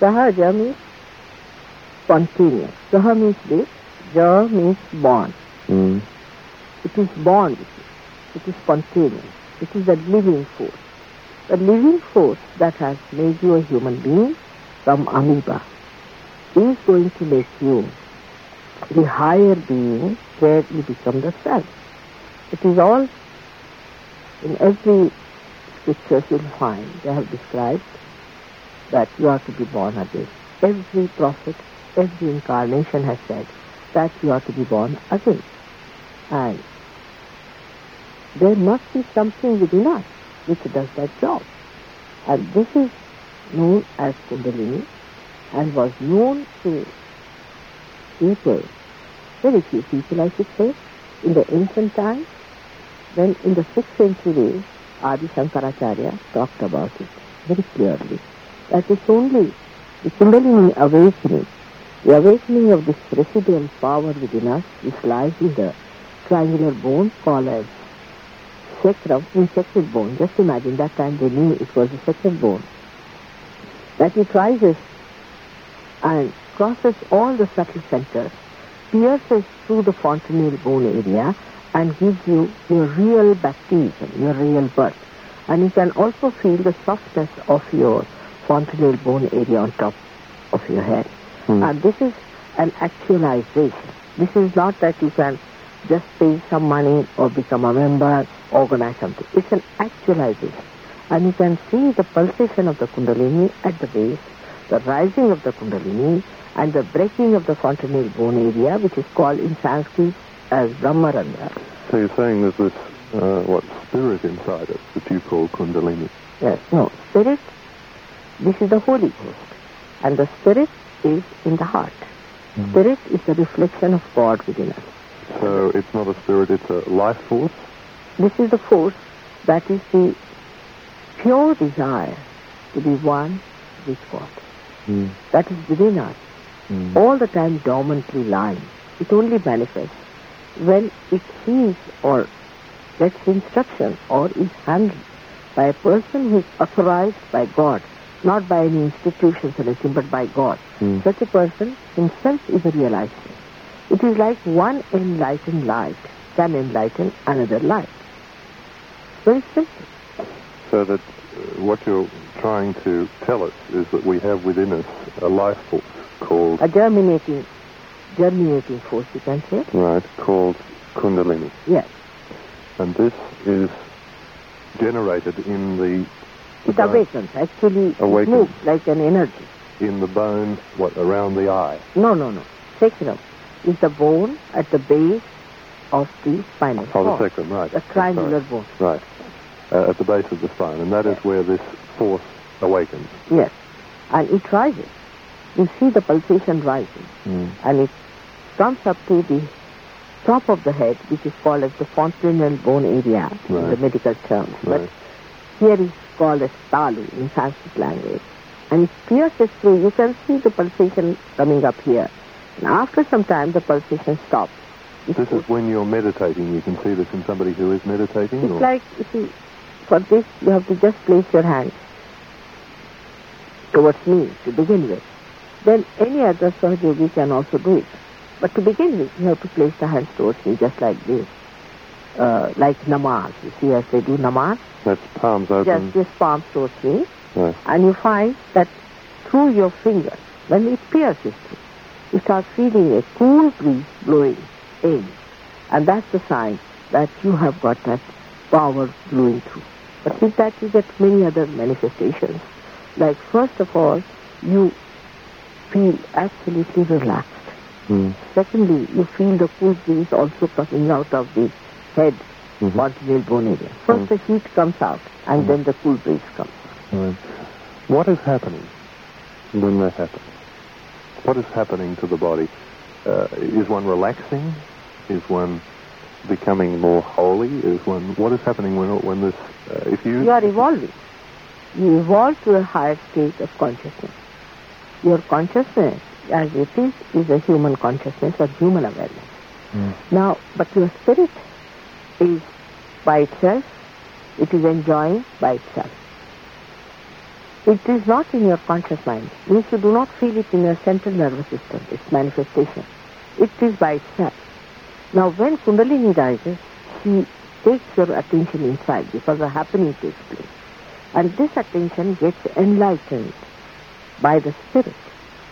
Sahaja means spontaneous. Saha means this. Ja means born. Mm. It is born. with you. It is spontaneous. It is a living force. The living force that has made you a human being from amoeba is going to make you the higher being where you become the self. It is all in every scripture you'll find they have described that you are to be born again. Every prophet, every incarnation has said that you are to be born again. And there must be something within us which does that job. And this is known as Kundalini and was known to people, very few people I should say, in the ancient times. Then in the 6th century, Adi Shankaracharya talked about it very clearly. That it's only the Kundalini awakening, the awakening of this residual power within us, which lies in the triangular bone called as sacrum, sacred bone. Just imagine that time they knew it was a sacred bone. That it rises and crosses all the subtle centers, pierces through the fontanelle bone area and gives you your real baptism, your real birth. And you can also feel the softness of your fontanelle bone area on top of your head. Hmm. And this is an actualization. This is not that you can just pay some money or become a member, organize something. It's an actualization. And you can see the pulsation of the Kundalini at the base, the rising of the Kundalini, and the breaking of the fontanelle bone area, which is called in Sanskrit as Brahmarandhra. So you're saying there's this, uh, what, spirit inside us that you call Kundalini. Yes, no, spirit, this is the Holy Ghost. And the spirit is in the heart. Spirit is the reflection of God within us. So it's not a spirit, it's a life force. This is the force that is the pure desire to be one with God. Mm. That is within us, Mm. all the time dormantly lying. It only manifests when it sees or gets instruction or is handled by a person who is authorized by God, not by any institutions or anything, but by God. Mm. Such a person himself is a realized. It is like one enlightened light can enlighten another light. Very simple. So that uh, what you're trying to tell us is that we have within us a life force called, A germinating, germinating force, you can say. right, called Kundalini. Yes. And this is generated in the It bone- awakens. Actually, it Awakens. moves like an energy. in the bone, what, around the eye. No, no, no. Sacrum is the bone at the base of the spinal cord. Oh, the sacrum, right. The triangular bone. Right. Uh, at the base of the spine. And that is Yes. where this force awakens. Yes. And it rises. You see the pulsation rising. Mm. And it comes up to the top of the head, which is called as the fontanelle bone area in the medical terms. But Right. here is called as talu in Sanskrit language. And it pierces through. You can see the pulsation coming up here. And after some time, the pulsation stops. It This is when you're meditating. You can see this in somebody who is meditating? It's or- like, you see, for this, you have to just place your hand towards me to begin with. Then any other Sahajogi can also do it. But to begin with, you have to place the hands towards me just like this. Uh, like namaz. You see, as they do namaz, That's palms open. just this palm towards me. Right. And you find that through your fingers, when it pierces through, you start feeling a cool breeze blowing in. And that's the sign that you have got that power blowing through. But with that, you get many other manifestations. Like, first of all, you feel absolutely relaxed. Mm. Secondly, you feel the cool breeze also coming out of the head, Mhm. fontanelle bone area. First, Mm. the heat comes out, and then the cool breeze comes. Right. What is happening when that happens? What is happening to the body? Uh, is one relaxing? Is one becoming more holy? Is one? What is happening when when this? Uh, if you You are evolving. You evolve to a higher state of consciousness. Your consciousness, as it is, is a human consciousness or human awareness. Mm. Now, but your spirit is by itself, it is enjoying by itself. It is not in your conscious mind. Means you do not feel it in your central nervous system, its manifestation. It is by itself. Now when Kundalini rises, she takes your attention inside because a happening takes place. And this attention gets enlightened by the spirit,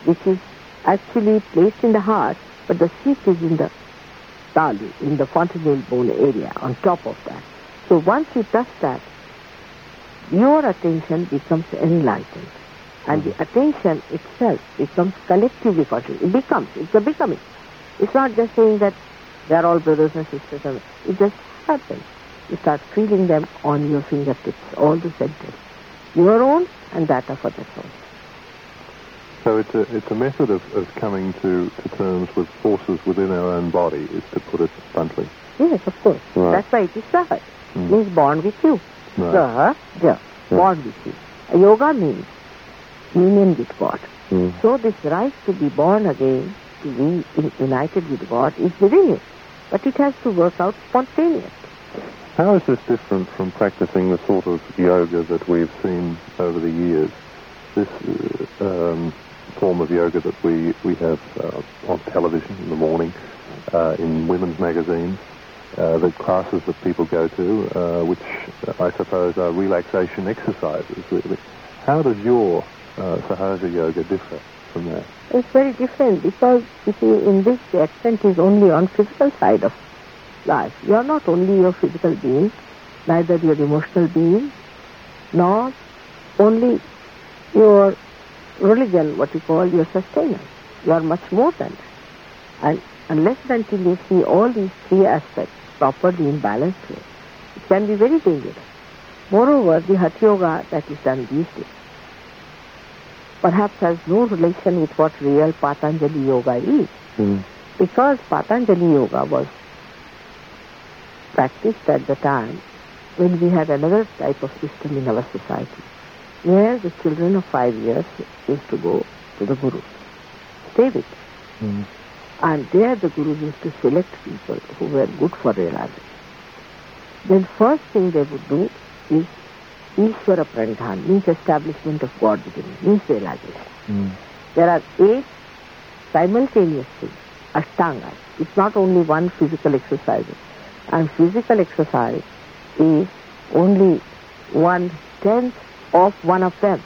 which is actually placed in the heart, but the seat is in the talu, in the fontanelle bone area, on top of that. So once you touch that, your attention becomes enlightened. And the mm-hmm. attention itself becomes collectively conscious. It becomes, it's a becoming. It's not just saying that they are all brothers and sisters. It just happens. You start feeling them on your fingertips, all the centers. Your own and that of others also. So it's a, it's a method of, of coming to, to terms with forces within our own body, is to put it bluntly. Yes, of course. Right. That's why it is Sahaj. Mm. Means born with you. Right. Saha, ja, born with you. Yoga means union with God. Mm. So this right to be born again, to be united with God is within you. But it has to work out spontaneously. How is this different from practicing the sort of yoga that we've seen over the years? This uh, um, form of yoga that we, we have uh, on television in the morning, uh, in women's magazines, uh, the classes that people go to, which I suppose are relaxation exercises, really. How does your Sahaja yoga differ from that? It's very different because, you see, in this the accent is only on physical side of life. You are not only your physical being, neither your emotional being, nor only your religion, what you call your sustainer. You are much more than that. And unless and until you see all these three aspects properly in balanced way, it can be very dangerous. Moreover, the Hatha Yoga that is done these days perhaps has no relation with what real Patanjali Yoga is. Mm. Because Patanjali Yoga was practiced at the time when we had another type of system in our society, where the children of five years used to go to the Guru, stay with. Mm. And there the Guru used to select people who were good for realization. Then first thing they would do is Ishvara Pranidhan, means establishment of God within, means realization. Mm. There are eight simultaneous things, ashtangas. It's not only one physical exercise. And physical exercise is only one tenth of one of them.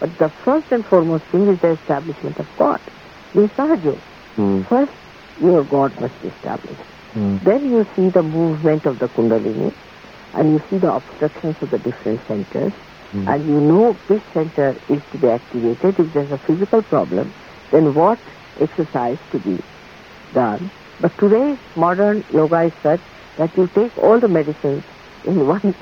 But the first and foremost thing is the establishment of God. Means sahaja. Mm. First, your God must be established. Mm. Then you see the movement of the Kundalini and you see the obstructions of the different centers Mm. and you know which center is to be activated. If there's a physical problem, then what exercise to be done. But today's modern yoga is such that you take all the medicines in one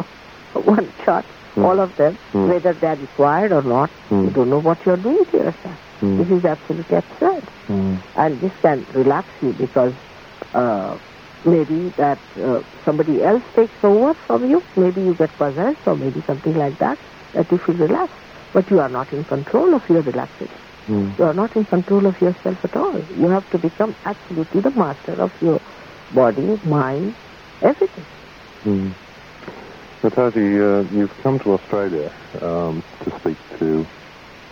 one shot. All of them, Mm. whether they are required or not. You don't know what you are doing to yourself. This is absolutely absurd and this can relax you because uh, maybe that uh, somebody else takes over from you. Maybe you get possessed or maybe something like that, that you feel relaxed. But you are not in control of your relaxation. Mm. You are not in control of yourself at all. You have to become absolutely the master of your body, mind, everything. Mm. Mataji, uh, you've come to Australia um, to speak to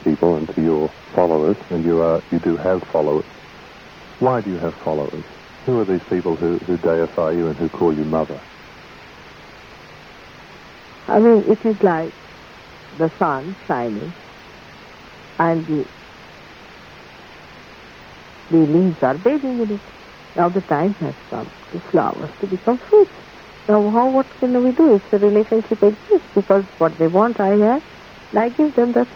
people and to your followers, and you are you do have followers. Why do you have followers? Who are these people who, who deify you and who call you mother? I mean, it is like the sun shining and the, the leaves are bathing in it. Now the time has come to flowers to become fruits. Now how, what can we do? if the relationship exists because what they want I have and I give them that.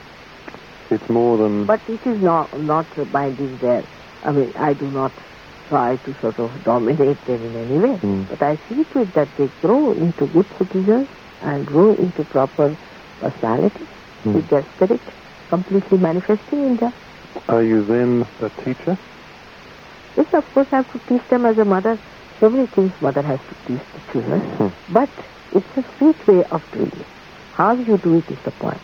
It's more than But it is not, not binding there. I mean, I do not try to sort of dominate them in any way. Mm. But I see to it that they grow into good citizens and grow into proper personality Mm. with their spirit completely manifesting in them. Are you then a teacher? Yes, of course, I have to teach them as a mother. So many things mother has to teach the children. Hmm. But it's a sweet way of doing it. How you do it is the point.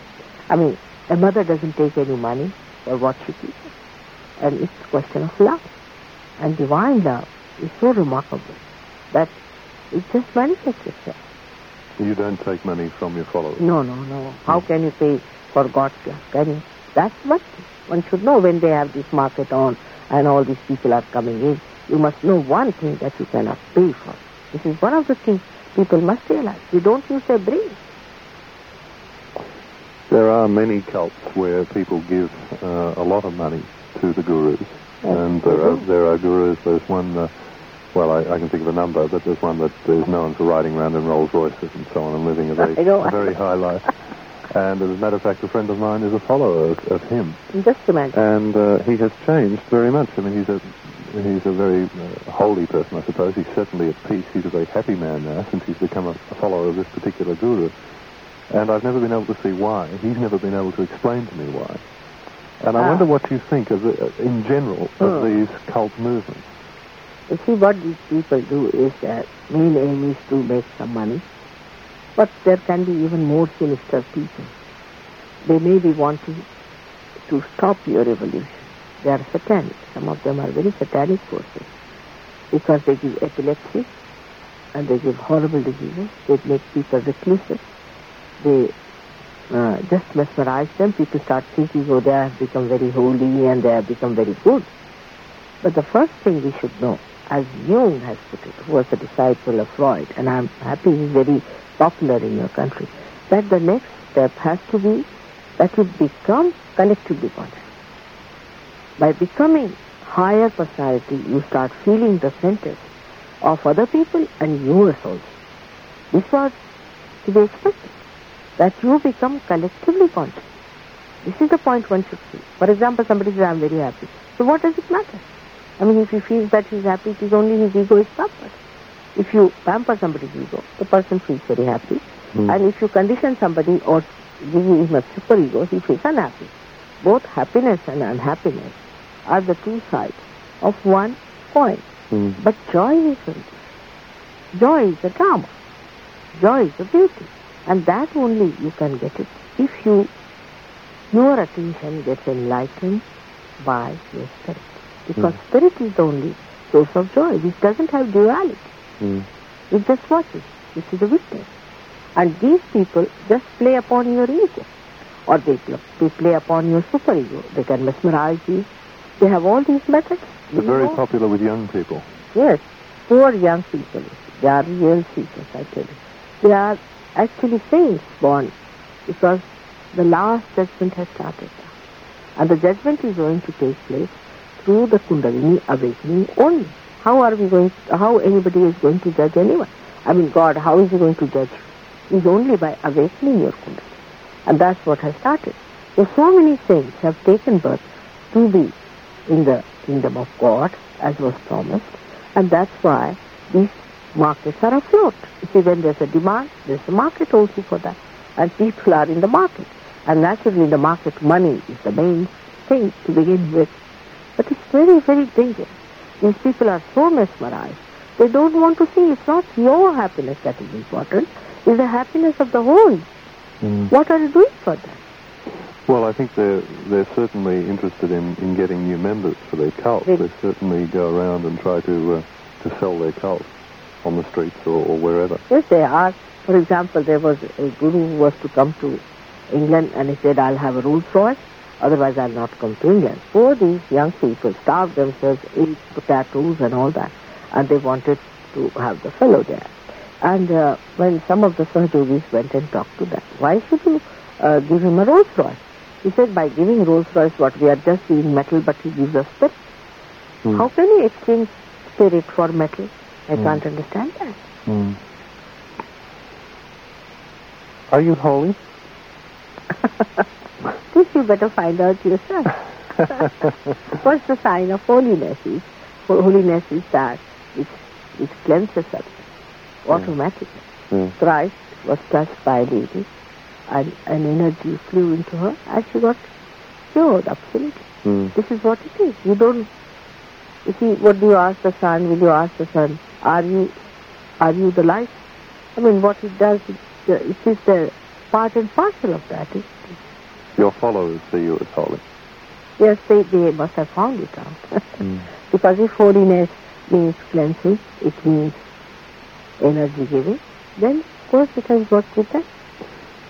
I mean, a mother doesn't take any money for what she teaches. And it's a question of love. And divine love is so remarkable that it just manifests itself. You don't take money from your followers. No, no, no. How can you pay for God can you? That's what one should know when they have this market on and all these people are coming in. You must know one thing that you cannot pay for. This is one of the things people must realize. You don't use their brain. There are many cults where people give uh, a lot of money to the gurus, Yes, and there are there are gurus. There's one. Uh, well, I, I can think of a number, but there's one that is known for riding around in Rolls Royces and so on, and living a very a very high life. And as a matter of fact, a friend of mine is a follower of, of him, Just imagine. and uh, he has changed very much. I mean, he's a he's a very uh, holy person, I suppose. He's certainly at peace. He's a very happy man now since he's become a, a follower of this particular guru. And I've never been able to see why. He's never been able to explain to me why. And I Ah. wonder what you think of the, in general of Hmm. these cult movements. You see, what these people do is that main aim is to make some money. But there can be even more sinister people. They may be wanting to stop your revolution. They are satanic. Some of them are very satanic forces. Because they give epilepsy and they give horrible diseases. They make people reclusive. They uh, just mesmerize them. People start thinking, oh, they have become very holy and they have become very good. But the first thing we should know, as Jung has put it, who was a disciple of Freud, and I'm happy he's very popular in your country, that the next step has to be that you become collectively conscious. By becoming higher personality, you start feeling the centers of other people and yours also. This was to be expected, that you become collectively conscious. This is the point one should see. For example, somebody says, I'm very happy. So what does it matter? I mean, if he feels that he's happy, it is only his ego is pampered. If you pamper somebody's ego, the person feels very happy. Hmm. And if you condition somebody or give him a super ego, he feels unhappy. Both happiness and unhappiness are the two sides of one coin. Mm. But joy is very different. Joy is a drama. Joy is a beauty. And that only you can get it if you your attention gets enlightened by your spirit. Because spirit is the only source of joy, which doesn't have duality. Mm. It just watches. This is a witness. And these people just play upon your ego. Or they, they play upon your superego. They can mesmerize you. They have all these methods. They're very know? popular with young people. Yes, poor young people. They are real seekers, I tell you. They are actually saints born because the last judgment has started. And the judgment is going to take place through the Kundalini awakening only. How are we going, how anybody is going to judge anyone? I mean, God, how is he going to judge you? Is only by awakening your Kundalini. And that's what has started. So, so many saints have taken birth to be in the kingdom of God, as was promised, and that's why these markets are afloat. You see, when there's a demand, there's a market also for that, and people are in the market. And naturally, in the market, money is the main thing to begin with. But it's very, very dangerous. These people are so mesmerized. They don't want to see it's not your happiness that is important, it's the happiness of the whole. Mm. What are you doing for that? Well, I think they're they're certainly interested in, in getting new members for their cult. They- They certainly go around and try to uh, to sell their cult on the streets or, or wherever. Yes, they are. For example, there was a guru who was to come to England and he said, I'll have a Rolls Royce, otherwise I'll not come to England. So these young people starved themselves, ate potatoes and all that, and they wanted to have the fellow there. And uh, when some of the Sahajogis went and talked to them, why should you uh, give him a Rolls Royce? He said, by giving Rolls Royce, what we are just seeing metal, but he gives us spirit. Mm. How can you exchange spirit for metal? I Hmm. can't understand that. Mm. Are you holy? This you better find out yourself. What's the sign of holiness is? Holiness is that which, which cleanses us automatically. Mm. Christ was touched by a lady and an energy flew into her and she got cured absolutely. Mm. This is what it is. You don't, you see, what do you ask the sun? Will you ask the sun, are you, are you the light? I mean, what it does, it, uh, it is the part and parcel of that. It, Your followers see you as holy. Yes, they, they must have found it out. Mm. because if holiness means cleansing, it means energy giving, then of course it has worked with that.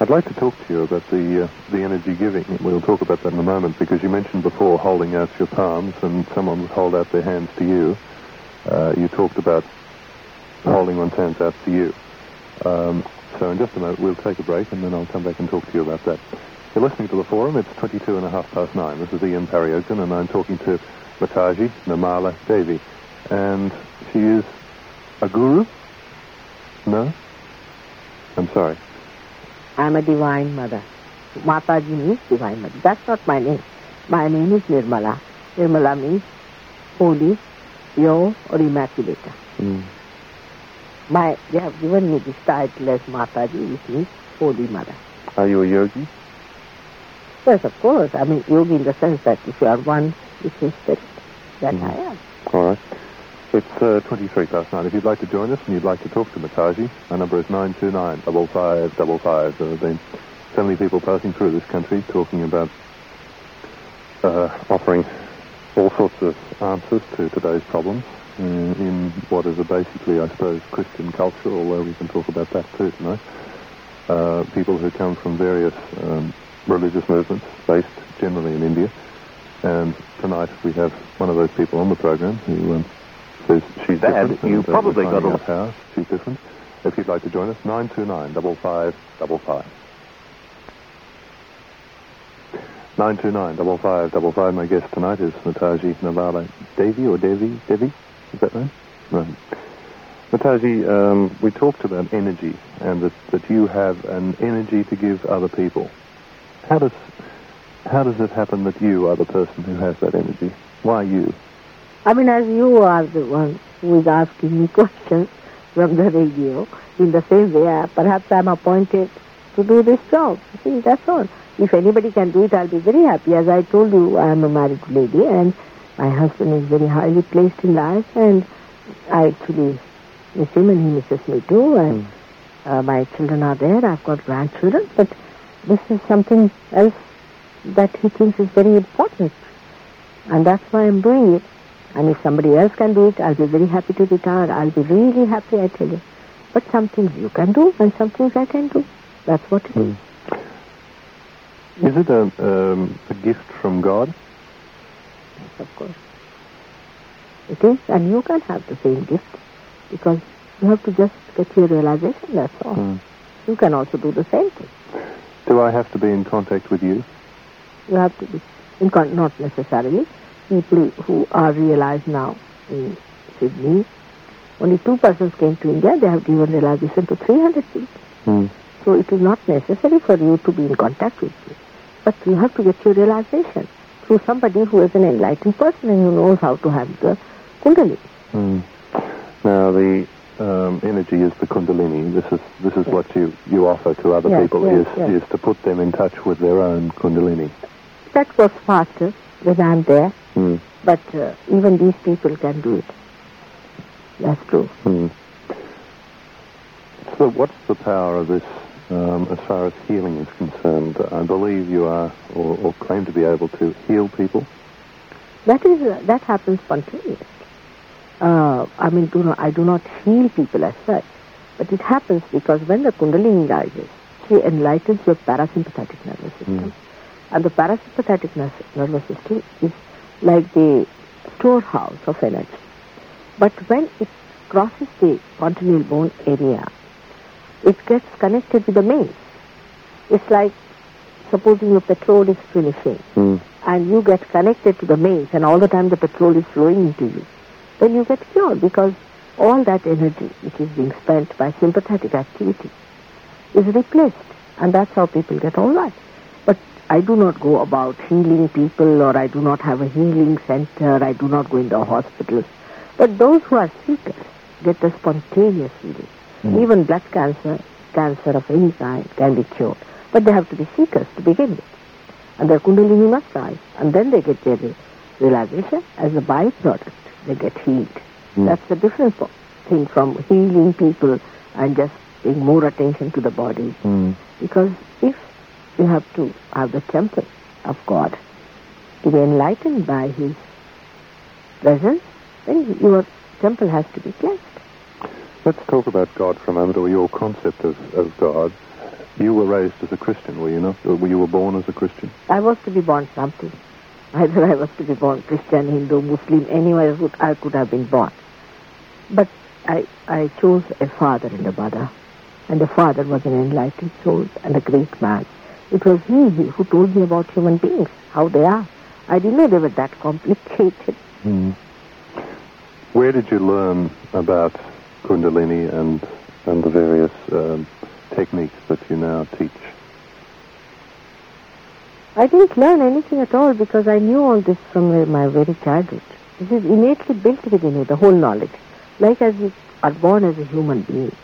I'd like to talk to you about the uh, the energy giving. We'll talk about that in a moment because you mentioned before holding out your palms and someone would hold out their hands to you. Uh, you talked about holding one's hands out to you. Um, so in just a moment we'll take a break and then I'll come back and talk to you about that. You're listening to the forum. It's 22 and a half past nine. This is Ian Parry Oakden and I'm talking to Mataji Nirmala Devi. And she is a guru? No? I'm sorry. I'm a divine mother. Mataji means divine mother. That's not my name. My name is Nirmala. Nirmala means holy, pure, or immaculate. Mm. My, they have given me this title as Mataji, which means holy mother. Are you a yogi? Yes, of course. I mean, yogi in the sense that if you are one with your spirit, that Mhm. I am. All right. It's uh, 23 past nine. If you'd like to join us and you'd like to talk to Mataji, our number is 929 5555. There have been so many people passing through this country talking about uh, offering all sorts of answers to today's problems uh, in what is a basically, I suppose, Christian culture, although we can talk about that too tonight. Uh, people who come from various um, religious movements based generally in India. And tonight we have one of those people on the program who um, says she's Dad, you probably got a- how she's different. If you'd like to join us, 929 5555. 929 5555. My guest tonight is Mataji Navala Devi or Devi? Devi? Is that right? Right. Mataji, um, we talked about energy and that, that you have an energy to give other people. How does how does it happen that you are the person who has that energy? Why you? I mean, as you are the one who is asking me questions from the radio, in the same way, I, perhaps I'm appointed to do this job. See, that's all. If anybody can do it, I'll be very happy. As I told you, I am a married lady, and my husband is very highly placed in life, and I actually miss him, and he misses me too, and uh, my children are there. I've got grandchildren, but this is something else that he thinks is very important, and that's why I'm doing it. And if somebody else can do it, I'll be very happy to retire. I'll be really happy, I tell you. But some things you can do, and some things I can do. That's what it is. Is it a, um, a gift from God? Yes, of course. It is, and you can have the same gift because you have to just get your realization, that's all. Mm. You can also do the same thing. Do I have to be in contact with you? You have to be, in con- not necessarily, people who are realized now in Sydney, only two persons came to India, they have given realization to 300 people. Mm. So it is not necessary for you to be in contact with me. But you have to get your realization through somebody who is an enlightened person and who knows how to have the kundalini. Mm. Now the um, energy is the kundalini. This is this is Yes. what you, you offer to other Yes, people yes, is is to put them in touch with their own kundalini. That goes faster when I'm there, Mm. but uh, even these people can do it. That's true. Mm. So what's the power of this um, as far as healing is concerned? I believe you are or, or claim to be able to heal people. That is uh, that happens spontaneously. Uh, I mean, do not, I do not heal people as such, but it happens because when the kundalini rises, she enlightens your parasympathetic nervous system, and the parasympathetic nervous system is like the storehouse of energy. But when it crosses the fontanelle bone area, it gets connected with the mains. It's like supposing your petrol is finishing Mm. and you get connected to the mains and all the time the petrol is flowing into you, then you get cured because all that energy which is being spent by sympathetic activity is replaced and that's how people get all right. I do not go about healing people or I do not have a healing center, I do not go into the hospitals. But those who are seekers get a spontaneous healing. Even blood cancer, cancer of any kind can be cured. But they have to be seekers to begin with and their kundalini must rise, and then they get their realization as a byproduct. They get healed. Mm. That's a different thing from healing people and just paying more attention to the body. Mm. Because if you have to have the temple of God to be enlightened by His presence, then your temple has to be cleansed. Let's talk about God for a moment, or your concept of, of God. You were raised as a Christian, were you not? Or you were born as a Christian? I was to be born something. Either I was to be born Christian, Hindu, Muslim, anywhere I could have been born. But I, I chose a father and a mother. And the father was an enlightened soul and a great man. It was he who told me about human beings, how they are. I didn't know they were that complicated. Mm. Where did you learn about Kundalini and, and the various um, techniques that you now teach? I didn't learn anything at all because I knew all this from my very childhood. This is innately built within you, the whole knowledge. Like as you are born as a human being,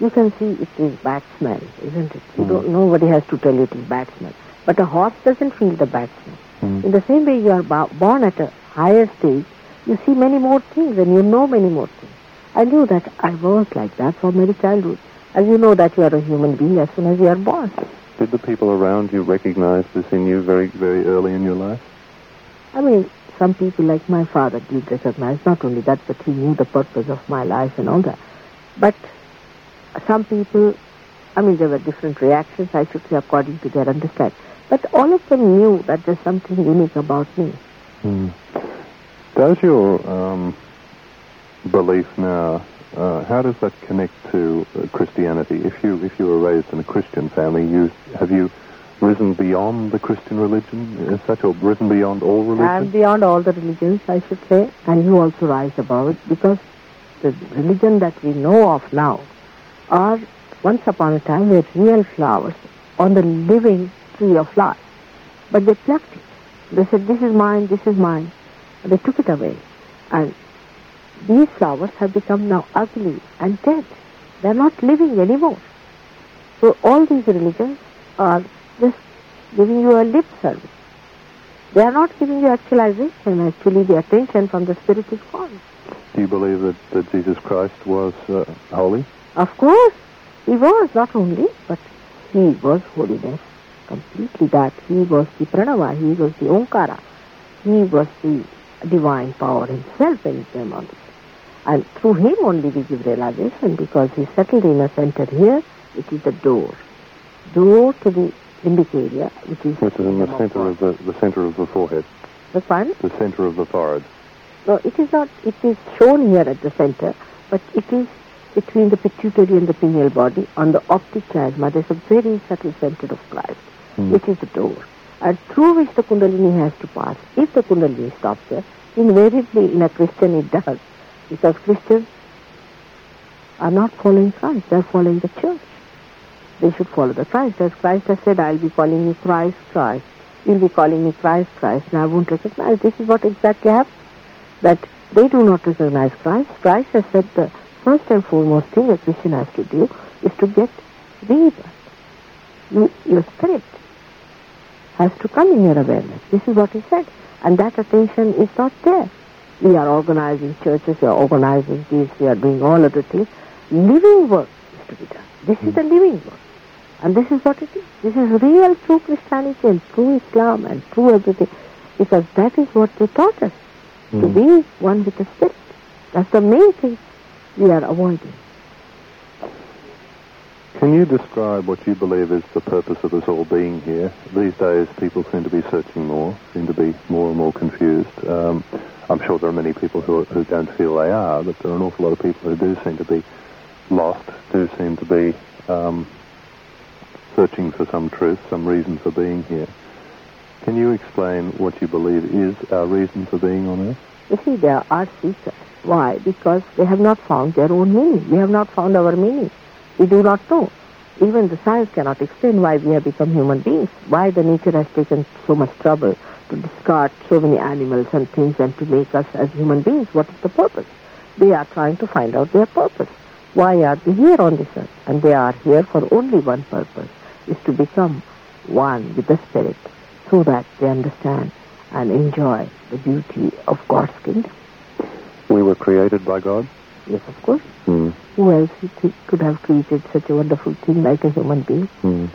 you can see it is bad smell, isn't it? You Mm. don't, nobody has to tell you it is bad smell. But a horse doesn't feel the bad smell. Mm. In the same way, you are bo- born at a higher stage, you see many more things and you know many more things. I knew that I was like that from my childhood. As you know that you are a human being as soon as you are born. Did the people around you recognize this in you very, very early in your life? I mean, some people like my father did recognize not only that, but he knew the purpose of my life and all that. But some people, I mean, there were different reactions, I should say, according to their understanding. But all of them knew that there's something unique about me. Mm. Does your um, belief now, uh, how does that connect to uh, Christianity? If you if you were raised in a Christian family, you have you risen beyond the Christian religion as such, or risen beyond all religions? And beyond all the religions, I should say, and you also rise above it, because the religion that we know of now are once upon a time were real flowers on the living tree of life. But they plucked it. They said, this is mine, this is mine. And they took it away. And these flowers have become now ugly and dead. They're not living anymore. So all these religions are just giving you a lip service. They are not giving you actualization. Actually, the attention from the spirit is gone. Do you believe that, that Jesus Christ was uh, holy? Of course, he was not only, but he was holiness. Completely that. He was the pranava, he was the omkara. He was the divine power himself when he came on this. And through him only we give realization because he settled in a center here, which is the door. Door to the limbic area, which is Which is in the center of the, the center of the forehead, the fun. the center of the forehead. No, it is not, it is shown here at the center, but it is between the pituitary and the pineal body on the optic chiasma. There's a very subtle center of Christ, Hmm. which is the door, and through which the Kundalini has to pass. If the Kundalini stops there, invariably in a Christian it does, because Christians are not following Christ, they're following the church. They should follow the Christ. As Christ has said, I'll be calling you Christ, Christ. You'll be calling me Christ, Christ, and I won't recognize. This is what exactly happens that they do not recognize Christ. Christ has said the first and foremost thing a Christian has to do is to get rebirth. You, your spirit has to come in your awareness. This is what he said. And that attention is not there. We are organizing churches, we are organizing this, we are doing all other things. Living work is to be done. This is the living work. And this is what it is. This is real true Christianity and true Islam and true everything. Because that is what they taught us to Mm. be one with the Spirit. That's the main thing are avoiding. Can you describe what you believe is the purpose of us all being here? These days, people seem to be searching more, seem to be more and more confused. Um, I'm sure there are many people who, who don't feel they are, but there are an awful lot of people who do seem to be lost, do seem to be um, searching for some truth, some reason for being here. Can you explain what you believe is our reason for being on Earth? You see, they are seekers. Why? Because they have not found their own meaning. We have not found our meaning. We do not know. Even the science cannot explain why we have become human beings, why the nature has taken so much trouble to discard so many animals and things and to make us as human beings. What is the purpose? They are trying to find out their purpose. Why are they here on this earth? And they are here for only one purpose, is to become one with the Spirit so that they understand and enjoy the beauty of God's kingdom. We were created by God. Yes, of course. Hmm. Who else could have created such a wonderful thing like a human being? Hmm.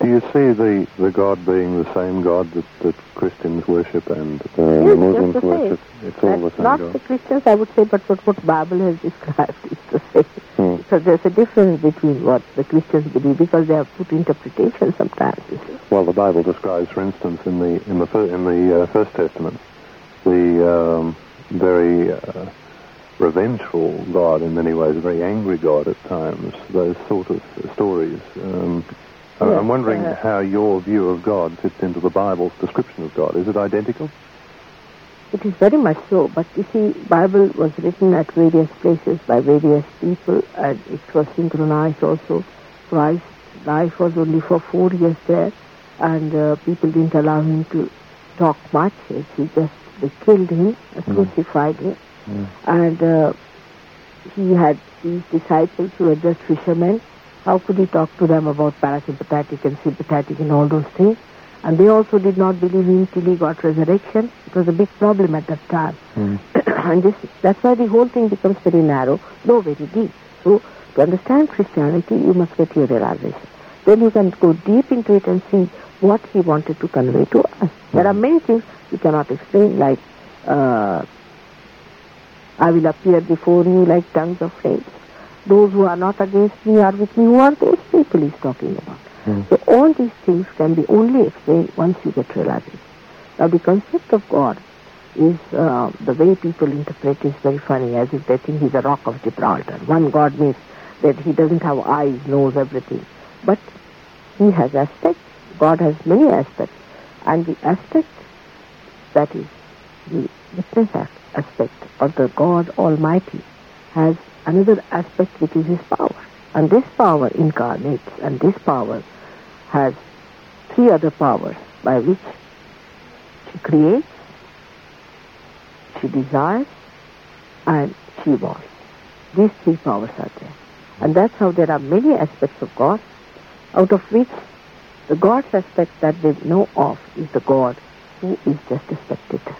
Do you see the, the God being the same God that, that Christians worship and uh, the Yes, Muslims just worship? It's all the same not God. the Christians, I would say, but what, what Bible has described is the same. Hmm. So there's a difference between what the Christians believe because they have put interpretation sometimes. Well, the Bible describes, for instance, in the in the in the uh, First Testament, the um, very uh, revengeful God in many ways, a very angry God at times. Those sort of stories. Um, yes, I'm wondering uh, how your view of God fits into the Bible's description of God. Is it identical? It is very much so, but you see, Bible was written at various places by various people, and it was synchronized also. Christ's life was only for four years there, and uh, people didn't allow him to talk much. He just they killed him, mm. crucified him, mm. and uh, he had these disciples who were just fishermen. How could he talk to them about parasympathetic and sympathetic and all those things? And they also did not believe him till he got resurrection. It was a big problem at that time. Mm. and this, that's why the whole thing becomes very narrow, though very deep. So to understand Christianity, you must get your realization. Then you can go deep into it and see what he wanted to convey to us. There are many things you cannot explain, like uh, I will appear before you like tongues of flames. Those who are not against me are with me. Who are those people he's talking about? Mm. So all these things can be only explained once you get realization. Now the concept of God is uh, the way people interpret is very funny, as if they think he's a rock of Gibraltar. One God means that he doesn't have eyes, knows everything. But he has aspects. God has many aspects. And the aspect that is the witness aspect of the God Almighty has another aspect which is his power. And this power incarnates, and this power has three other powers by which she creates, she desires, and she wants. These three powers are there. And that's how there are many aspects of God, out of which the God's aspect that they know of is the God who is just a spectator.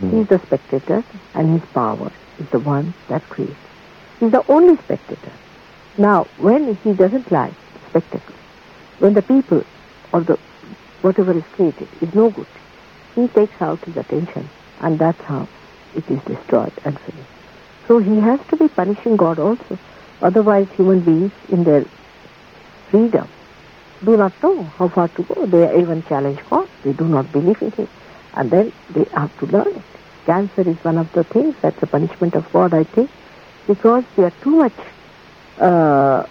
Mm. He is the spectator, and his power is the one that creates. He's the only spectator. Now, when he doesn't like spectacle, when the people or the whatever is created is no good, he takes out his attention and that's how it is destroyed and finished. So he has to be punishing God also. Otherwise human beings in their freedom do not know how far to go. They even challenge God. They do not believe in him. And then they have to learn it. Cancer is one of the things that's a punishment of God, I think, because we are too much uh,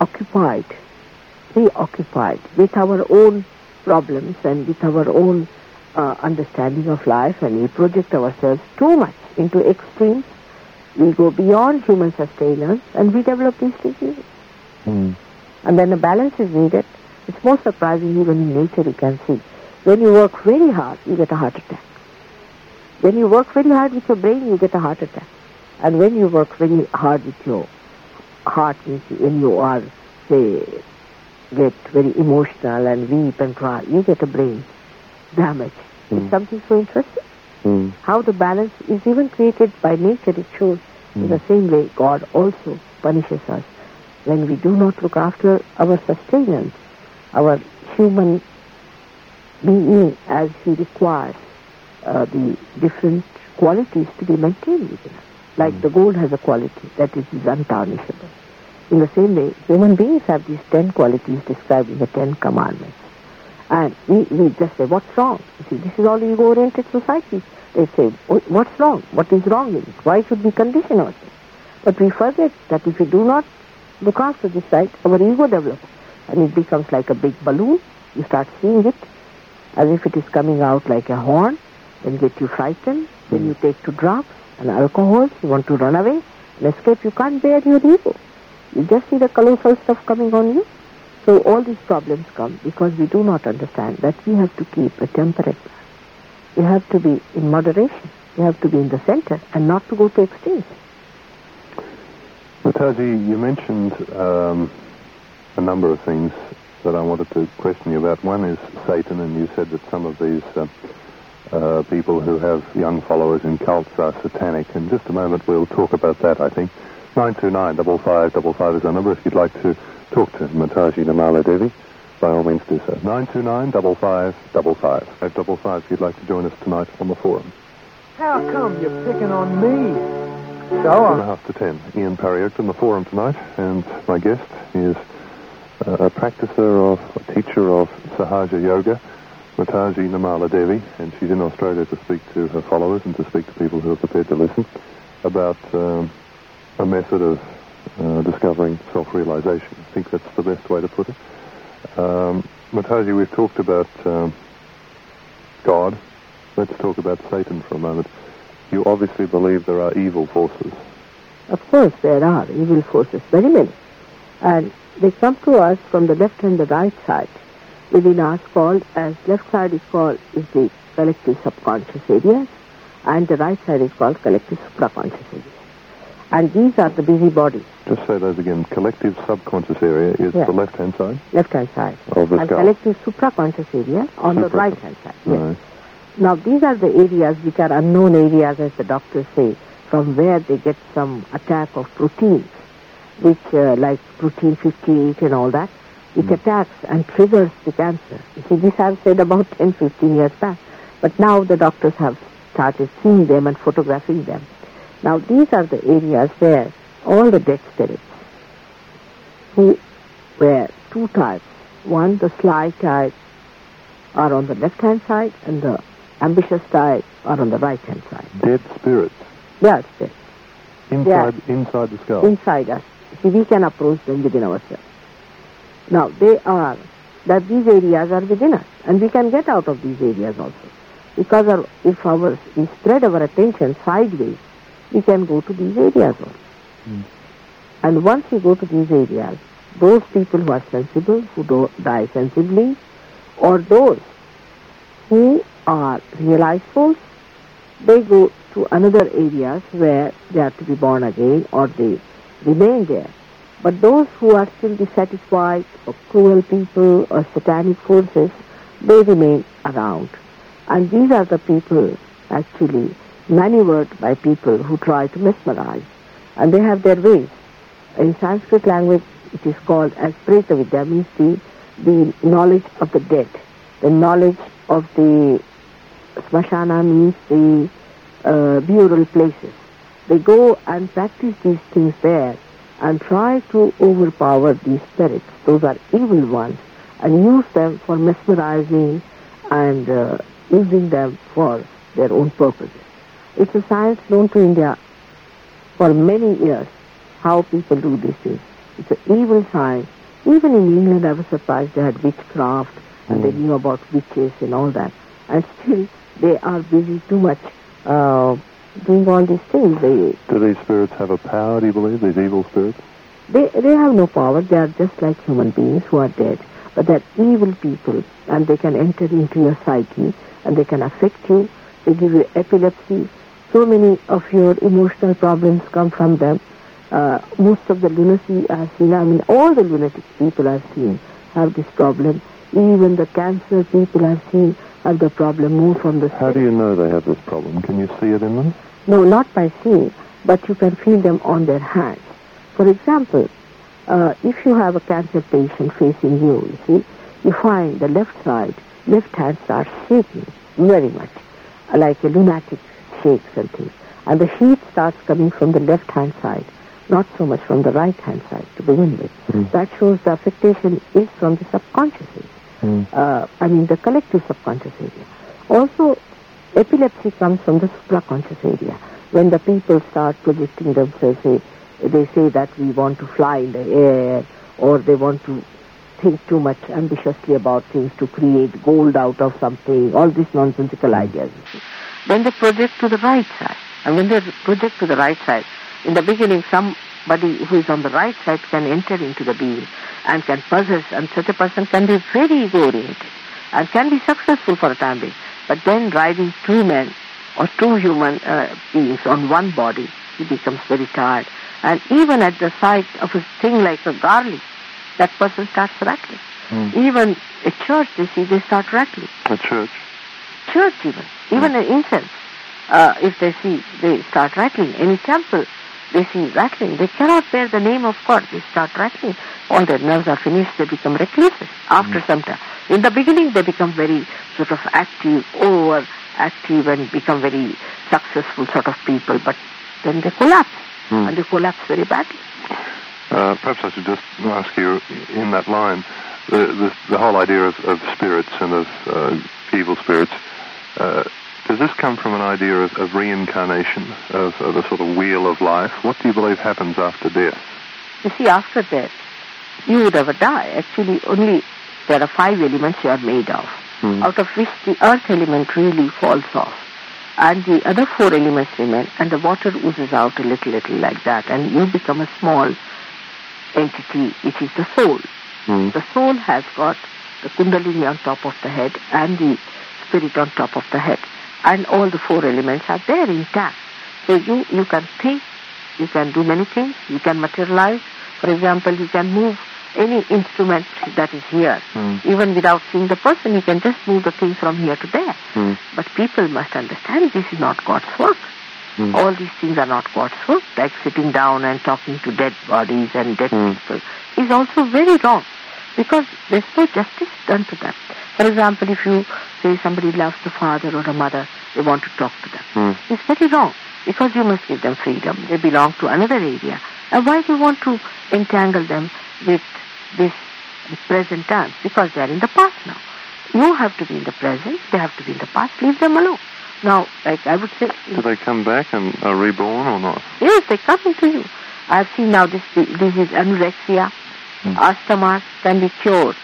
occupied preoccupied with our own problems and with our own uh, understanding of life and we project ourselves too much into extremes. We go beyond human sustenance and we develop these diseases. Mm. And then a balance is needed. It's more surprising even in nature you can see. When you work very hard, you get a heart attack. When you work very hard with your brain, you get a heart attack. And when you work very hard with your heart, when you are, say, get very emotional and weep and cry, you get a brain damage. Mm. It's something so interesting. Mm. How the balance is even created by nature, it shows mm. in the same way God also punishes us when we do not look after our sustenance, our human being as he requires uh, the different qualities to be maintained within us. Like mm. the gold has a quality that is untarnishable. In the same way, human beings have these ten qualities described in the Ten Commandments. And we, we just say, what's wrong? You see, this is all ego-oriented society. They say, what's wrong? What is wrong in it? Why should we condition ourselves? But we forget that if we do not look after this side, our ego develops. And it becomes like a big balloon. You start seeing it as if it is coming out like a horn, then get you frightened, then you take to drugs and alcohol, you want to run away and escape, you can't bear your ego. You just see the colossal stuff coming on you. So all these problems come because we do not understand that we have to keep a temperate balance. We have to be in moderation. We have to be in the center and not to go to extremes. Mataji, you mentioned um, a number of things that I wanted to question you about. One is Satan, and you said that some of these uh, uh, people who have young followers in cults are satanic. In just a moment, we'll talk about that, I think. 929 5555 is our number if you'd like to talk to Mataji Nirmala Devi. By all means do so. 929 5555. 555 if you'd like to join us tonight on the forum. How come you're picking on me? Go One and a on. half to ten. Ian Parry in the forum tonight, and my guest is uh, a practicer of, a teacher of Sahaja Yoga, Mataji Nirmala Devi, and she's in Australia to speak to her followers and to speak to people who are prepared to listen about um, a method of uh, discovering self-realization. I think that's the best way to put it. Um, Mataji, we've talked about um, God. Let's talk about Satan for a moment. You obviously believe there are evil forces. Of course, there are evil forces, very many. And they come to us from the left and the right side. Within us called, as left side is called, is the collective subconscious area and the right side is called collective supraconscious area. And these are the busy bodies, Just say those again. Collective subconscious area is Yeah. the left-hand side left-hand side. of the and skull. collective supraconscious area on the right-hand side. Yes. Right. Now, these are the areas which are unknown areas, as the doctors say, from where they get some attack of proteins, which, uh, like protein 58 and all that, which attacks and triggers the cancer. You see, this I've said about 10, 15 years back. But now the doctors have started seeing them and photographing them. Now, these are the areas where all the dead spirits, who were two types, one, the sly type, are on the left-hand side and the ambitious type are on the right-hand side. Dead spirits are still inside inside the skull. inside us. See, we can approach them within ourselves. Now, they are, that these areas are within us and we can get out of these areas also. Because our, if our, we spread our attention sideways, we can go to these areas also. Hmm. And once we go to these areas, those people who are sensible, who do die sensibly, or those who are realized souls, they go to another areas where they are to be born again or they remain there. But those who are still dissatisfied or cruel people or satanic forces, they remain around. And these are the people actually maneuvered by people who try to mesmerize. And they have their ways. In Sanskrit language, it is called as Preta Vidya, means the, the knowledge of the dead. The knowledge of the smashana means the uh, burial places. They go and practice these things there and try to overpower these spirits. Those are evil ones and use them for mesmerizing and uh, using them for their own purposes. It's a science known to India for many years how people do these things. It's an evil science. Even in England, I was surprised they had witchcraft and they knew about witches and all that. And still, they are busy too much uh, doing all these things. They, Do these spirits have a power, do you believe, these evil spirits? they, they have no power. They are just like human beings who are dead. But they're evil people and they can enter into your psyche and they can affect you. They give you epilepsy. So many of your emotional problems come from them. Uh, most of the lunacy I've seen, I mean, all the lunatic people I've seen have this problem. Even the cancer people I've seen have the problem more from the How do you know they have this problem? Can you see it in them? No, not by seeing, but you can feel them on their hands. For example, uh, if you have a cancer patient facing you, you see, you find the left side, left hand starts shaking very much, like a lunatic shakes and things. And the heat starts coming from the left hand side, not so much from the right hand side to begin with. Mm. That shows the affectation is from the subconscious area Mm. uh, I mean the collective subconscious area. Also, epilepsy comes from the supraconscious area. When the people start projecting themselves, say, they say that we want to fly in the air, or they want to think too much ambitiously about things to create gold out of something, all these nonsensical hmm. ideas. you see. Then they project to the right side. And when they project to the right side, in the beginning, somebody who is on the right side can enter into the being and can possess, and such a person can be very ego-oriented and can be successful for a time being. But then riding two men or two human uh, beings on one body, he becomes very tired. And even at the sight of a thing like a garlic, that person starts rattling. Mm. Even a church, they see, they start rattling A church. church even, even an incense. Uh, if they see, they start rattling. Any temple, they see rattling. They cannot bear the name of God. They start rattling. All their nerves are finished. They become recluses after some time. In the beginning, they become very sort of active, over active, and become very successful sort of people. But then they collapse, Hmm. and they collapse very badly. Uh, perhaps I should just ask you in that line the, the, the whole idea of, of spirits and of uh, evil spirits. Uh, does this come from an idea of, of reincarnation, of, of a sort of wheel of life? What do you believe happens after death? You see, after death, you would never die. Actually, only there are five elements you are made of, Hmm. out of which the earth element really falls off. And the other four elements remain, and the water oozes out a little, little like that, and you become a small entity, which is the soul. Hmm. The soul has got the kundalini on top of the head and the spirit on top of the head. And all the four elements are there intact. So you, you can think, you can do many things, you can materialize. For example, you can move any instrument that is here. Hmm. Even without seeing the person, you can just move the things from here to there. Hmm. But people must understand this is not God's work. Hmm. All these things are not God's work, like sitting down and talking to dead bodies and dead Hmm. people is also very wrong because there's no justice done to them. For example, if you say somebody loves the father or a mother, they want to talk to them. Hmm. It's very wrong because you must give them freedom. They belong to another area. And why do you want to entangle them with this present tense? Because they are in the past now. You have to be in the present. They have to be in the past. Leave them alone. Now, like I would say, Do they come back and are reborn or not? Yes, they come into you. I've seen now this this is anorexia. Asthma can be cured.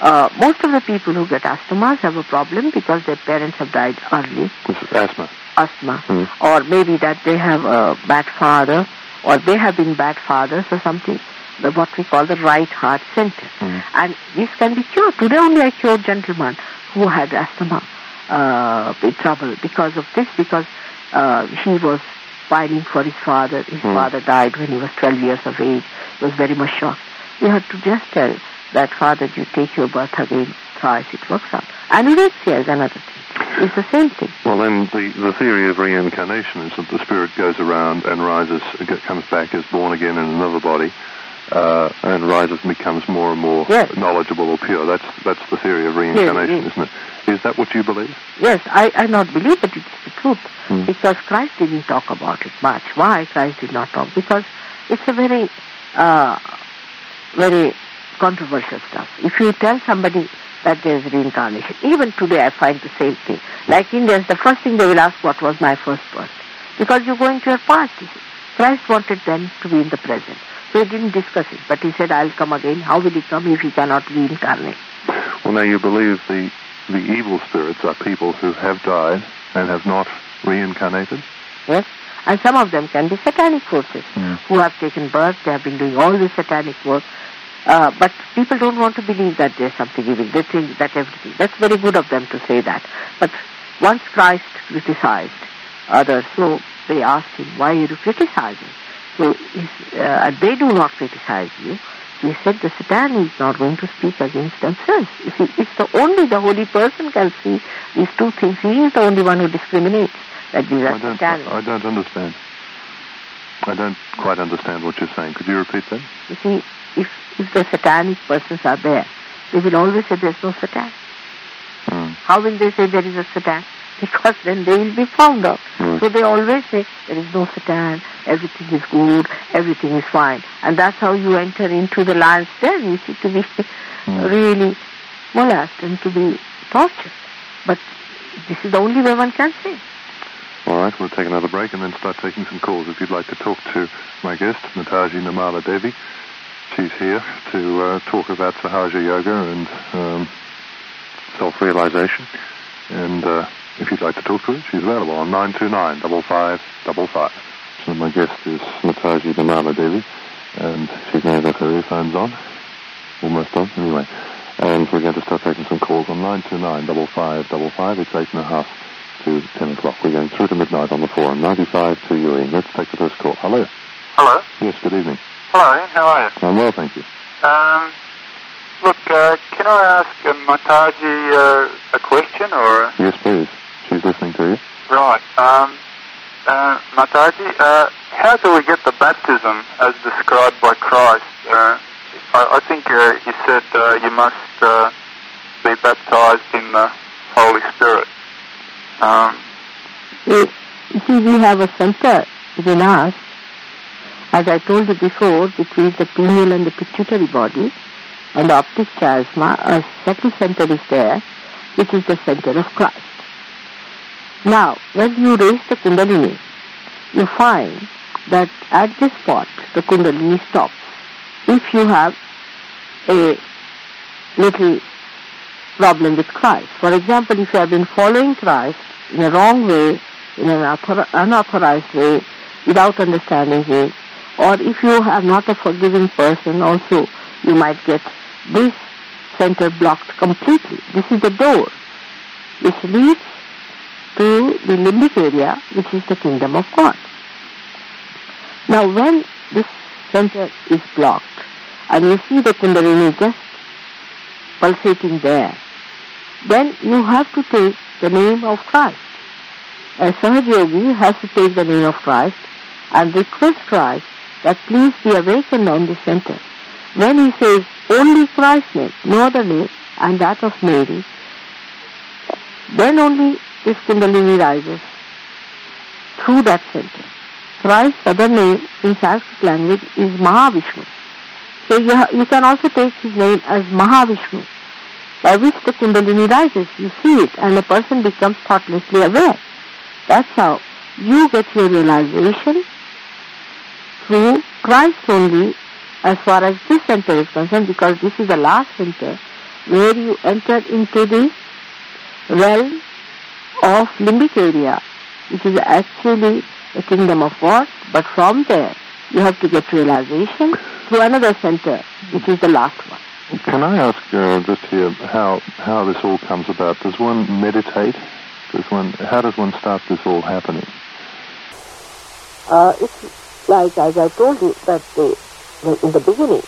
Uh, most of the people who get asthma have a problem because their parents have died early, This is asthma. asthma, Hmm. or maybe that they have a bad father, or they have been bad fathers or something. The, what we call the right heart center, Hmm. and this can be cured. Today only I cured a gentleman who had asthma uh, trouble because of this, because uh, he was pining for his father. His Hmm. father died when he was 12 years of age. He was very much shocked. We had to just tell that father, you take your birth again thrice, it works out. Anorexia is another thing. It's the same thing. Well, then the, the theory of reincarnation is that the spirit goes around and rises, comes back as born again in another body, uh, and rises and becomes more and more Yes. knowledgeable or pure. That's that's the theory of reincarnation, yes. isn't it? Is that what you believe? Yes, I, I not believe that it's the truth Hmm. because Christ didn't talk about it much. Why Christ did not talk? Because it's a very, uh, very controversial stuff. If you tell somebody that there is reincarnation, even today I find the same thing. Like Indians, the first thing they will ask, what was my first birth? Because you go into your past. Christ wanted them to be in the present. So he didn't discuss it, but he said, I'll come again. How will he come if he cannot reincarnate? Well, now you believe the the evil spirits are people who have died and have not reincarnated. Yes? And some of them can be satanic forces Hmm. who have taken birth, they have been doing all this satanic work. Uh, but people don't want to believe that there's something evil. They think that everything. That's very good of them to say that. But once Christ criticized others, so they asked him, why are you criticizing? So he's- uh, they do not criticize you. He said the Satan is not going to speak against themselves. You see, it's the only the holy person can see these two things. He is the only one who discriminates that these are I don't. satanic. I don't understand. I don't quite understand what you're saying. Could you repeat that? You see, if, if the satanic persons are there, they will always say there's no Satan. Hmm. How will they say there is a Satan? Because then they will be found out. Hmm. So they always say there is no Satan, everything is good, everything is fine. And that's how you enter into the lion's den, you see, to be Hmm. really molested and to be tortured. But this is the only way one can say. All right, we'll take another break and then start taking some calls. If you'd like to talk to my guest, Mataji Nirmala Devi, she's here to uh, talk about Sahaja Yoga and um, self-realization. And uh, if you'd like to talk to her, she's available on 929 5555. So my guest is Mataji Nirmala Devi, and she's now got her earphones on, almost on, anyway. And we're going to start taking some calls on 929 5555. It's eight and a half to 10 o'clock. We're going through to midnight on the forum. 95 to you, Ian. Let's take the first call. Hello. Hello. Yes, good evening. Hello, Ian. How are you? I'm well, thank you. Um, look, uh, can I ask uh, Mataji uh, a question or? Yes, please. She's listening to you. Right. Um, uh, Mataji, uh, how do we get the baptism as described by Christ? Uh, I, I think uh, he said uh, you must uh, be baptized in the Holy Spirit. Um, You you see, we have a center within us, as I told you before, between the pineal and the pituitary body, and the optic chiasma, a second center is there, which is the center of Christ. Now, when you raise the Kundalini, you find that at this spot the Kundalini stops. If you have a little problem with Christ. For example, if you have been following Christ in a wrong way, in an unauthorized way, without understanding Him, or if you are not a forgiving person, also you might get this center blocked completely. This is the door which leads to the limbic area, which is the kingdom of God. Now, when this center is blocked, and you see the Kundalini just pulsating there, then you have to take the name of Christ. A Sahaj Yogi has to take the name of Christ and request Christ that please be awakened on the center. When he says only Christ's name, no other name, and that of Mary, then only this Kundalini rises through that center. Christ's other name in Sanskrit language is Mahavishnu. So you, you can also take his name as Mahavishnu, by which the Kundalini rises. You see it, and the person becomes thoughtlessly aware. That's how you get your realization through Christ only as far as this center is concerned because this is the last center where you enter into the realm of limbic area which is actually a kingdom of God but from there you have to get realization through another center which is the last one. Can I ask uh, just here how how this all comes about? Does one meditate? Does one? How does one start this all happening? Uh, it's like as I told you that they, in the beginning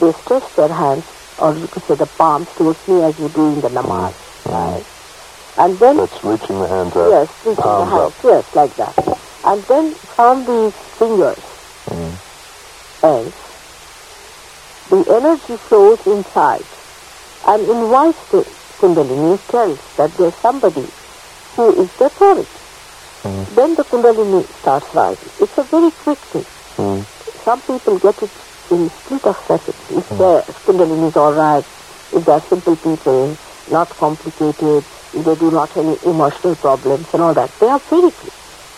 they stretch their hands or you could say the palms towards me as you do in the namaz, right? And then That's reaching the hands out. yes, reaching the hands, up. yes, like that. And then from these fingers Mm. ends, the energy flows inside and invites the Kundalini, tells that there's somebody who is the authority. Mm. Then the Kundalini starts rising. It's a very quick thing. Mm. Some people get it in split of seconds. If their Kundalini is alright, if they're simple people, not complicated, they do not have any emotional problems and all that, they are physically.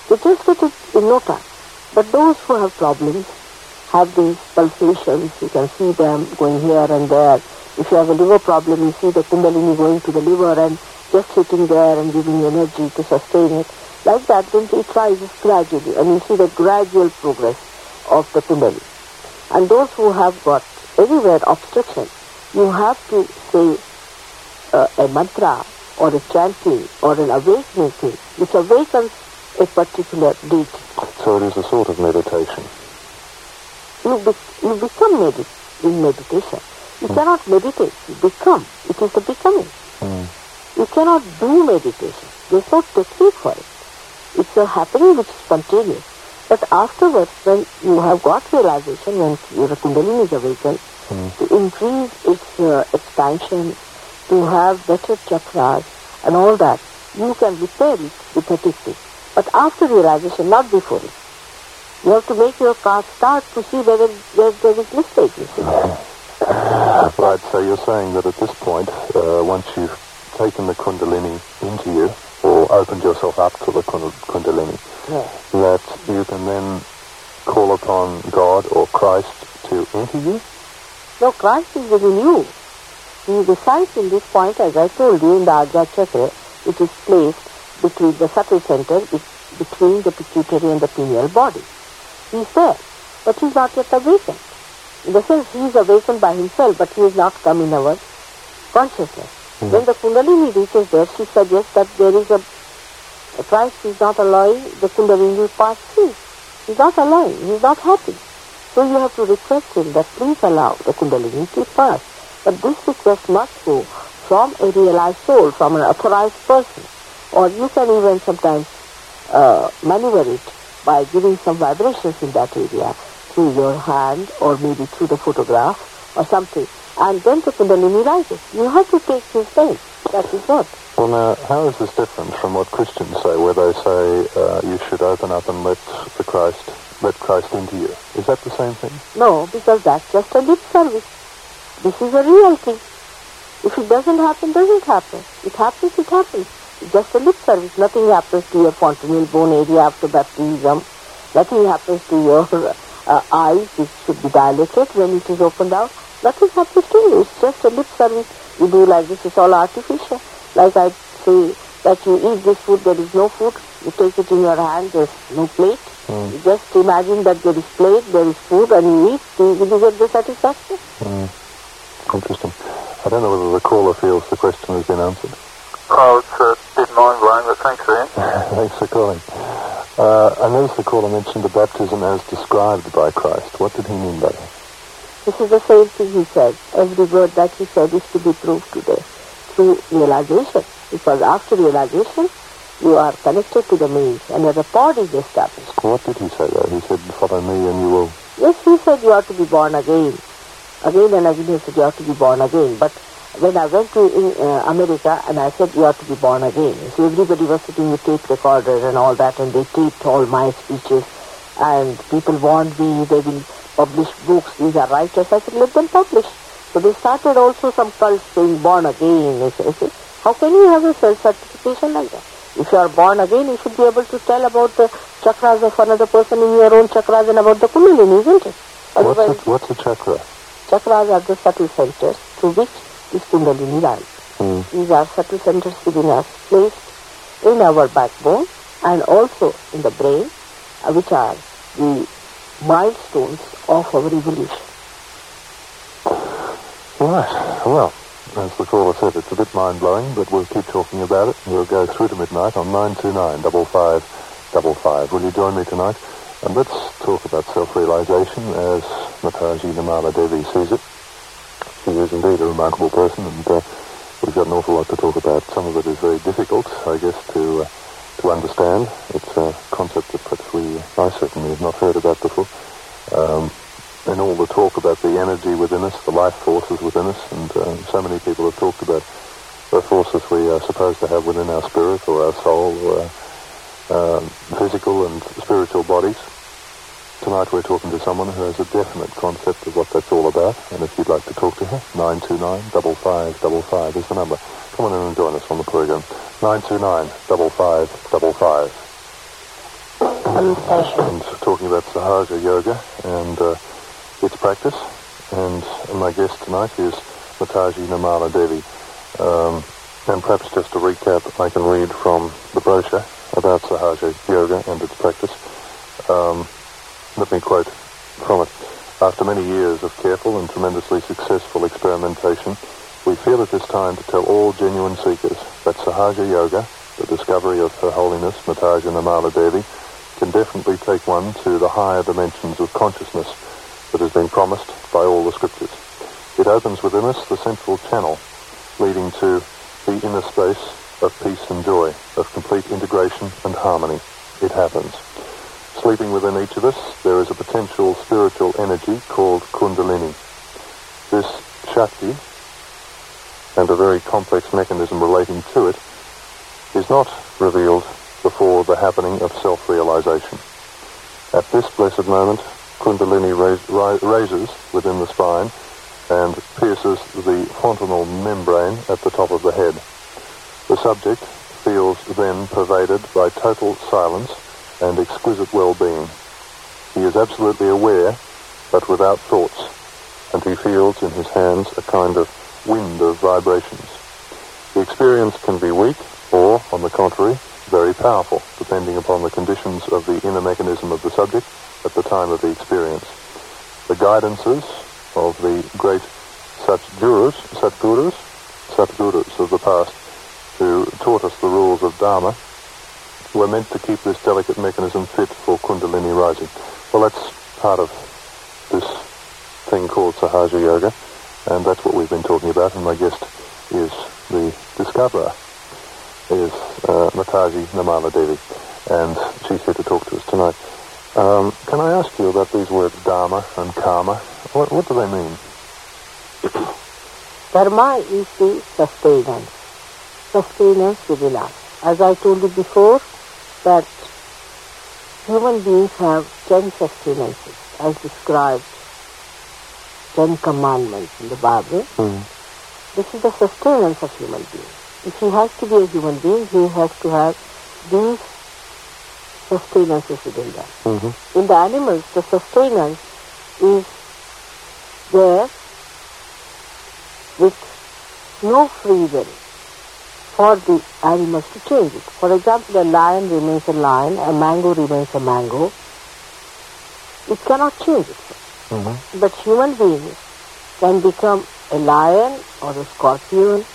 They just get it in no time. But those who have problems have these pulsations. You can see them going here and there. If you have a liver problem, you see the kundalini going to the liver and just sitting there and giving energy to sustain it. Like that, then it rises gradually, and you see the gradual progress of the kundalini. And those who have got anywhere obstruction, you have to say uh, a mantra or a chanting or an awakening thing, which awakens a particular deity. So it is a sort of meditation. you, be- you become medit- in meditation. You cannot meditate, you become. It is the becoming. Mm. You cannot do meditation. There's no technique for it. It's a happening which is spontaneous. But afterwards, when you have got realization, when your kundalini is awakened, to increase its uh, expansion, to have better chakras and all that, you can repair it with a technique. But after realization, not before it. You have to make your car start to see whether there, is mistake. You see. Right, so you're saying that at this point, uh, once you've taken the Kundalini into you, or opened yourself up to the Kundalini, that you can then call upon God or Christ to enter you? No, Christ is within you. He resides in this point, as I told you, in the Ajna Chakra, which is placed between the subtle center, between the pituitary and the pineal body. He's there, but he's not yet awakened. In the sense, he is awakened by himself, but he has not come in our consciousness. Mm-hmm. When the Kundalini reaches there, she suggests that there is a a Christ is not allowing the Kundalini to pass through. He's not allowing. He's not happy. So you have to request him that please allow the Kundalini to pass. But this request must go from a realized soul, from an authorized person. Or you can even sometimes uh, maneuver it by giving some vibrations in that area through your hand or maybe through the photograph or something. And then the Kundalini rises. You have to take his name. That is what. Well, now, how is this different from what Christians say, where they say uh, you should open up and let the Christ, let Christ into you? Is that the same thing? No, because that's just a lip service. This is a real thing. If it doesn't happen, doesn't happen. It happens, it happens. It's just a lip service. Nothing happens to your fontanel bone area after baptism. Nothing happens to your uh, eyes, which should be dilated when it is opened out. Nothing happens to you. It's just a lip service. You do like this. It's all artificial. Like I say that you eat this food, there is no food. You take it in your hand, there's no plate. Mm. You just imagine that there is plate, there is food, and you eat. Do you, you get the satisfaction? Mm. Interesting. I don't know whether the caller feels the question has been answered. Oh, it's a bit mind-blowing, but thanks, Ian. Thanks for calling. Uh, I noticed the caller mentioned the baptism as described by Christ. What did he mean by that? This is the same thing he said. Every word that he said is to be proved today through realization. Because after realization, you are connected to the means and a rapport is established. What did he say though? He said, follow me and you will... Yes, he said you are to be born again. Again and again he said you have to be born again. But when I went to in, uh, America and I said you have to be born again, so everybody was sitting with tape recorders and all that and they taped all my speeches and people warned me they will publish books, these are writers. I said let them publish. So they started also some cults saying born again. I said, I said, how can you have a self-certification like that? If you are born again, you should be able to tell about the chakras of another person in your own chakras and about the kundalini, isn't it? What's a, what's a chakra? Chakras are the subtle centers through which this kundalini runs. Mm. These are subtle centers within us, placed in our backbone and also in the brain, uh, which are the milestones of our evolution. Right. Well, as the caller said, it's a bit mind-blowing, but we'll keep talking about it. We'll go through to midnight on 929 55 55. Will you join me tonight? And let's talk about self-realization as Mataji Nirmala Devi sees it. She is indeed a remarkable person, and uh, we've got an awful lot to talk about. Some of it is very difficult, I guess, to uh, to understand. It's a concept that perhaps we, I certainly have not heard about before. Um, and all the talk about the energy within us, the life forces within us, and um, so many people have talked about the forces we are supposed to have within our spirit or our soul or our um, physical and spiritual bodies. Tonight we're talking to someone who has a definite concept of what that's all about, and if you'd like to talk to her, 929-5555 is the number. Come on in and join us on the program. 929-5555. And talking about Sahaja Yoga and uh, its practice. And my guest tonight is Mataji Nirmala Devi. Um, and perhaps just a recap I can read from the brochure about Sahaja Yoga and its practice. Um, let me quote from it. After many years of careful and tremendously successful experimentation, we feel it is time to tell all genuine seekers that Sahaja Yoga, the discovery of Her Holiness Mataji Nirmala Devi, can definitely take one to the higher dimensions of consciousness that has been promised by all the scriptures. It opens within us the central channel leading to the inner space of peace and joy, of complete integration and harmony. It happens. Sleeping within each of us, there is a potential spiritual energy called Kundalini. This Shakti, and a very complex mechanism relating to it, is not revealed before the happening of self-realization. At this blessed moment, Kundalini rais- raises within the spine and pierces the fontanel membrane at the top of the head. The subject feels then pervaded by total silence and exquisite well-being. He is absolutely aware, but without thoughts, and he feels in his hands a kind of wind of vibrations. The experience can be weak or, on the contrary, very powerful, depending upon the conditions of the inner mechanism of the subject at the time of the experience. The guidances of the great Satgurus, Satgurus, Satgurus of the past, who taught us the rules of Dharma, were meant to keep this delicate mechanism fit for Kundalini rising. Well, that's part of this thing called Sahaja Yoga, and that's what we've been talking about, and my guest is the discoverer, is uh, Mataji Nirmala Devi, and she's here to talk to us tonight. Um, can I ask you about these words Dharma and Karma? What, what do they mean? Dharma is the sustenance. sustenance within us. As I told you before, that human beings have ten sustenances, as described, ten commandments in the Bible. Mm. This is the sustenance of human beings. If he has to be a human being, he has to have these sustenances within them. hmm In the animals, the sustenance is there with no free will for the animals to change it. For example, a lion remains a lion, a mango remains a mango. It cannot change it. hmm But human beings can become a lion or a scorpion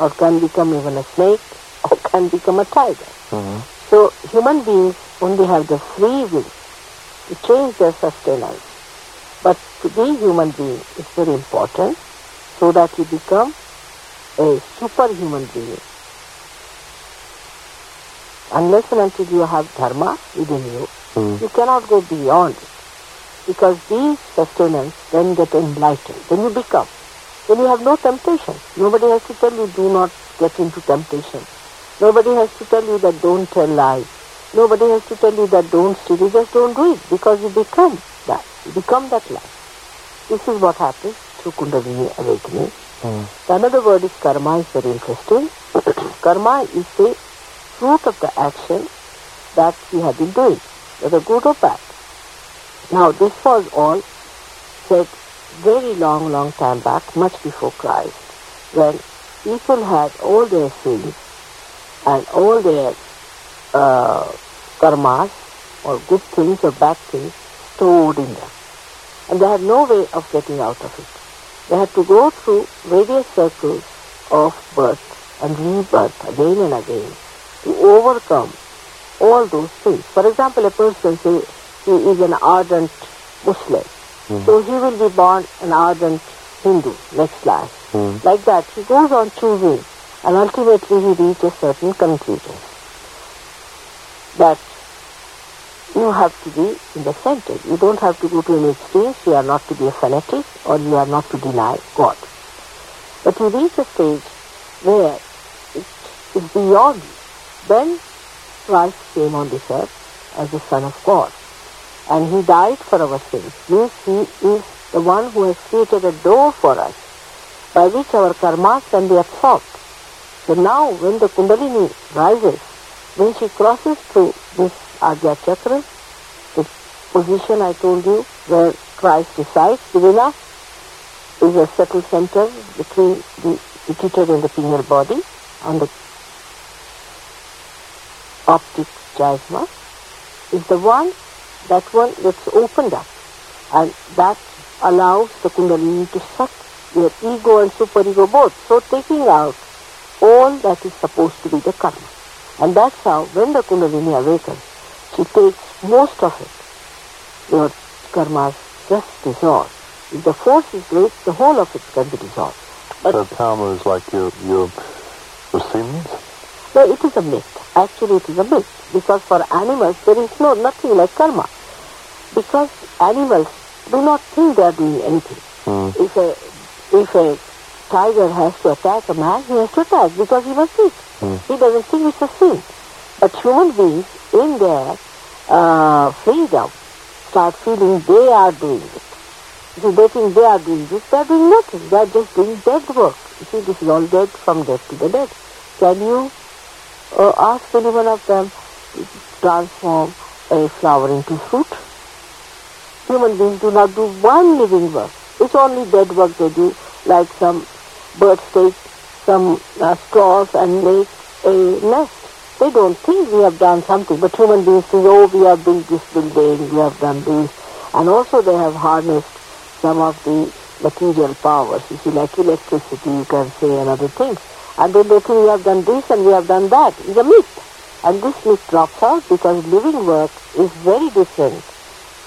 or can become even a snake or can become a tiger. hmm So human beings only have the free will to change their sustenance. But to be human being is very important so that you become a superhuman being. Unless and until you have dharma within you, Mm. you cannot go beyond it. Because these sustenance then get enlightened. Then you become. Then you have no temptation. Nobody has to tell you do not get into temptation. Nobody has to tell you that don't tell lies. Nobody has to tell you that don't steal. You just don't do it because you become that. You become that life. This is what happens through Kundalini awakening. Mm. Another word is karma is very interesting. karma is the fruit of the action that we have been doing, whether good or bad. Now this was all said very long, long time back, much before Christ, when people had all their sins and all their uh, karmas or good things or bad things stored in them. And they had no way of getting out of it. They had to go through various circles of birth and rebirth again and again to overcome all those things. For example, a person say he is an ardent Muslim, so he will be born an ardent Hindu next life. Mm. Like that, he goes on choosing, and ultimately he reaches certain conclusion That you have to be in the center. You don't have to go to any extremes. You are not to be a fanatic or you are not to deny God. But you reach a stage where it is beyond you. Then Christ came on this earth as the Son of God. And he died for our sins. Means he is the one who has created a door for us by which our karmas can be absorbed. So now when the Kundalini rises, when she crosses through this Agya Chakra, the position I told you where Christ resides within us is a subtle center between the pituitary and the pineal body on the optic chiasma is the one that one gets opened up and that allows the kundalini to suck your ego and superego both. So taking out all that is supposed to be the karma. And that's how when the kundalini awakens, she takes most of it. Your karmas just dissolve. If the force is great, the whole of it can be dissolved. But So karma is like your your sins. No, it is a myth. Actually, it is a myth because for animals there is no nothing like karma. Because animals do not think they are doing anything. Mm. If a if a tiger has to attack a man, he has to attack because he must eat. Mm. He doesn't think it's a sin. But human beings, in their uh, freedom, start feeling they are doing it. So they think they are doing this, they are doing nothing. They are just doing dead work. You see, this is all dead from dead to the dead. Can you uh, ask any one of them to transform a flower into fruit? Human beings do not do one living work. It's only dead work they do, like some birds take some uh, straws and make a nest. They don't think we have done something, but human beings think, oh, we have built this building, we have done this. And also they have harnessed some of the material powers, you see, like electricity, you can say, and other things. And then they think we have done this and we have done that. It's a myth. And this myth drops out because living work is very different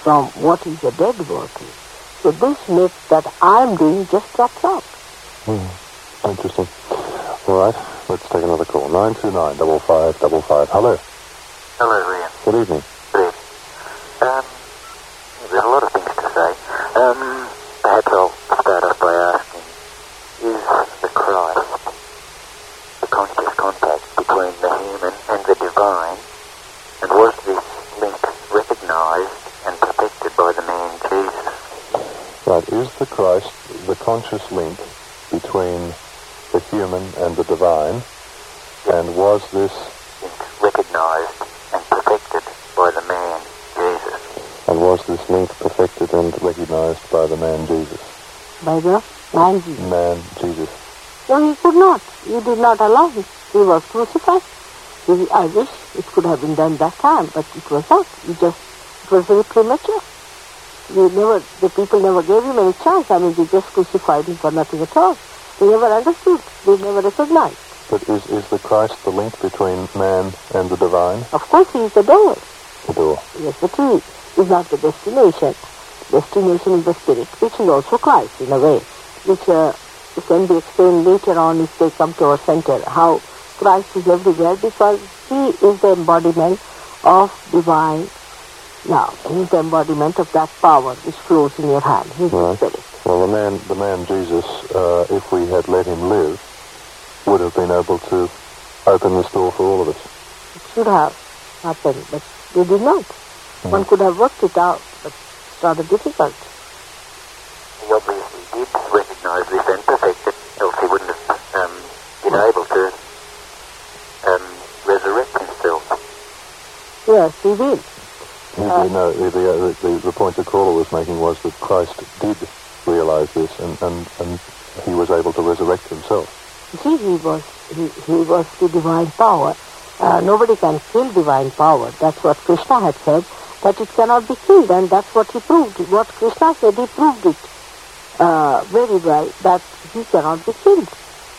from what is a dead work. is. So this myth that I'm doing just drops out. Mm. Interesting. All right, let's take another call. Nine two nine double five double five. Hello. Hello, Ian. Good evening. Good. evening. Um, there's a lot of things to say. Um, perhaps I'll start off by asking, is the Christ the conscious contact the Christ the conscious link between the human and the divine? And was this recognized and perfected by the man, Jesus. and was this link perfected and recognized by the man Jesus? By the man Jesus. Man Jesus. No, he could not. He did not allow him. He was crucified. He- I wish it could have been done that time, but it was not. He just, it was very premature. They never, the people never gave him any chance. I mean, they just crucified him for nothing at all. They never understood. They never recognized. But is, is the Christ the link between man and the divine? Of course, he is the door. The door. Yes, but he is not the destination. Destination is the spirit, which is also Christ in a way, which uh, can be explained later on if they come to our center, how Christ is everywhere because he is the embodiment of divine love. He is the embodiment of that power which flows in your hand. He is the Right. spirit. Well, the man, the man Jesus, uh, if we had let him live, would have been able to open this door for all of us. It should have happened, but they did not. One could have worked it out, but it's rather difficult. He obviously did recognize this and perfect it, else he wouldn't have um, been able to um, resurrect himself. Yes, he did. The, the, the, the point the caller was making was that Christ did realize this, and, and, and he was able to resurrect himself. You see, he was he, he was the divine power. Uh, nobody can kill divine power. That's what Krishna had said, that it cannot be killed, and that's what he proved. What Krishna said, he proved it uh, very well, that he cannot be killed.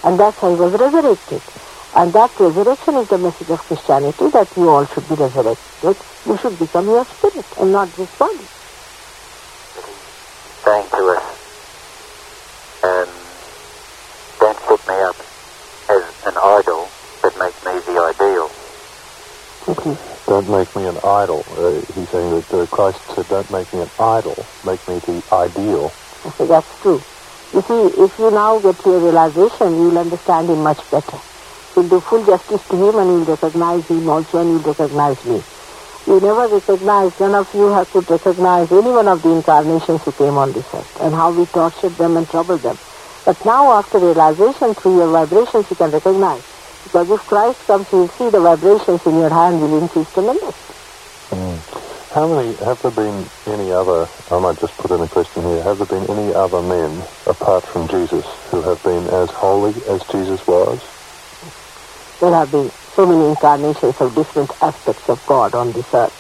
And that's how he was resurrected. And that resurrection is the message of Christianity, that you all should be resurrected. You should become your spirit and not this body. But he's saying to us, um, don't set me up as an idol, but make me the ideal. Don't make me an idol. Uh, he's saying that uh, Christ said, don't make me an idol, make me the ideal. Okay, that's true. You see, if you now get to your realization, you'll understand him much better. You'll do full justice to him and you'll recognize him also and you'll recognize me. You never recognized, none of you have could recognize any one of the incarnations who came on this earth and how we tortured them and troubled them. But now after realization through your vibrations you can recognize. Because if Christ comes, you'll see the vibrations in your hand will increase tremendously. Mm. How many, have there been any other, I might just put in a question here, have there been any other men apart from Jesus who have been as holy as Jesus was? There have been so many incarnations of different aspects of God on this earth.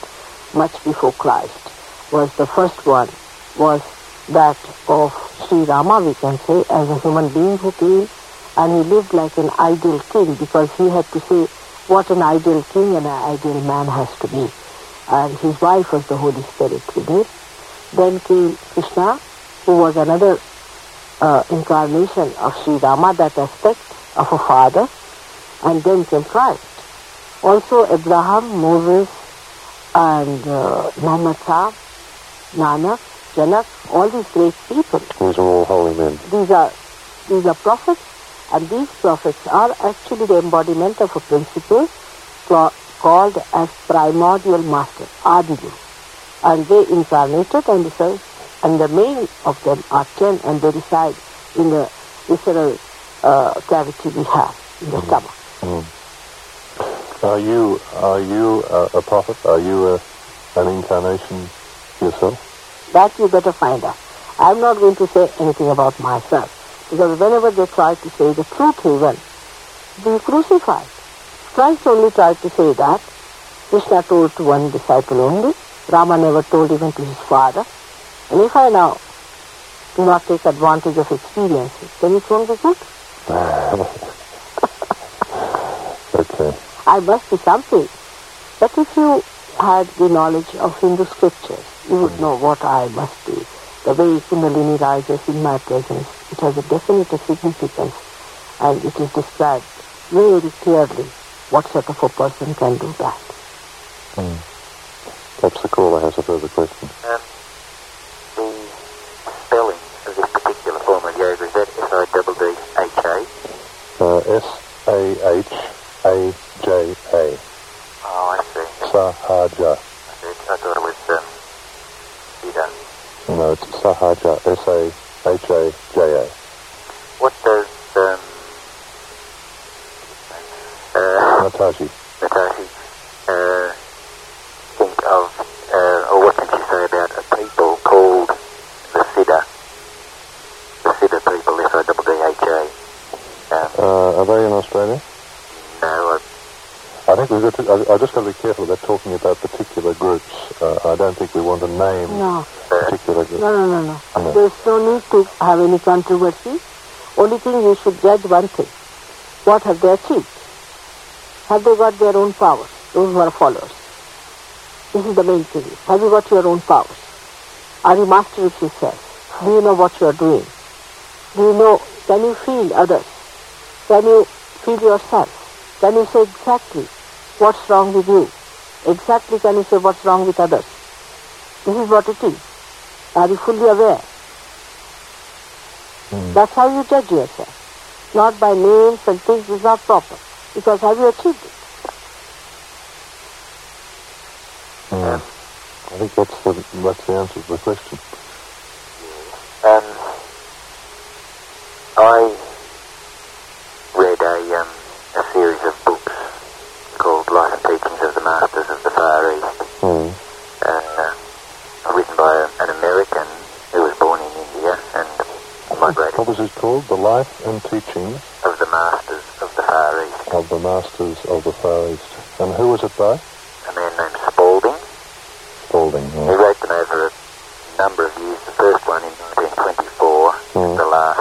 Much before Christ was the first one, was that of Sri Rama, we can say, as a human being who came and he lived like an ideal king because he had to say what an ideal king and an ideal man has to be. And his wife was the Holy Spirit with him. Then came Krishna, who was another uh, incarnation of Sri Rama, that aspect of a father and then came Christ. Also Abraham, Moses, and uh, Muhammad Shah, Nanak, Janak, all these great people. These are all holy men. These are these are prophets, and these prophets are actually the embodiment of a principle called as primordial master, Adiguru. And they incarnated and and the main of them are ten and they reside in the visceral uh, cavity we have in the stomach. Hmm. Are you, are you a, a prophet? Are you a, an incarnation yourself? That you better find out. I'm not going to say anything about myself. Because whenever they try to say the truth even, they crucified. Christ only tried to say that. Krishna told to one disciple only. Rama never told even to his father. And if I now do not take advantage of experiences, then it won't be good. Okay. I must be something. But if you had the knowledge of Hindu scriptures, you would know what I must be. The way Kundalini rises in my presence, it has a definite significance and it is described very clearly what sort of a person can do that. Perhaps the caller has a further question. Um, the spelling of this particular form of yoga, is that S-I-D-D-H-A? Uh, S-A-H-A-J-A. Oh, I see. Sahaja. I see. I thought it was um, Ida. No, it's Sahaja. S-A, H-A-J-A. What does um, uh, Nataji. Natasha uh, got to, I, I just got to be careful about talking about particular groups. Uh, I don't think we want to name No, particular groups. no, no, no, no. No. There's no need to have any controversy. Only thing you should judge one thing. What have they achieved? Have they got their own powers, those who are followers? This is the main thing. Have you got your own powers? Are you master of yourself? Do you know what you are doing? Do you know, can you feel others? Can you feel yourself? Can you say exactly what's wrong with you? Exactly can you say what's wrong with others? This is what it is. Are you fully aware? Mm. That's how you judge yourself. Not by names and things is not proper. Because have you achieved it? Mm. I think that's the, that's the answer to the question. um, I read a, um, a series of books called Life and Teachings of the Masters of the Far East. Mm. uh, written by a, an American who was born in India and migrated What was it called? The Life and Teachings of the Masters of the Far East. of the Masters of the Far East. And who was it by? A man named Spalding. Spalding. He Yeah. wrote them over a number of years. The first one in 1924, Mm. the last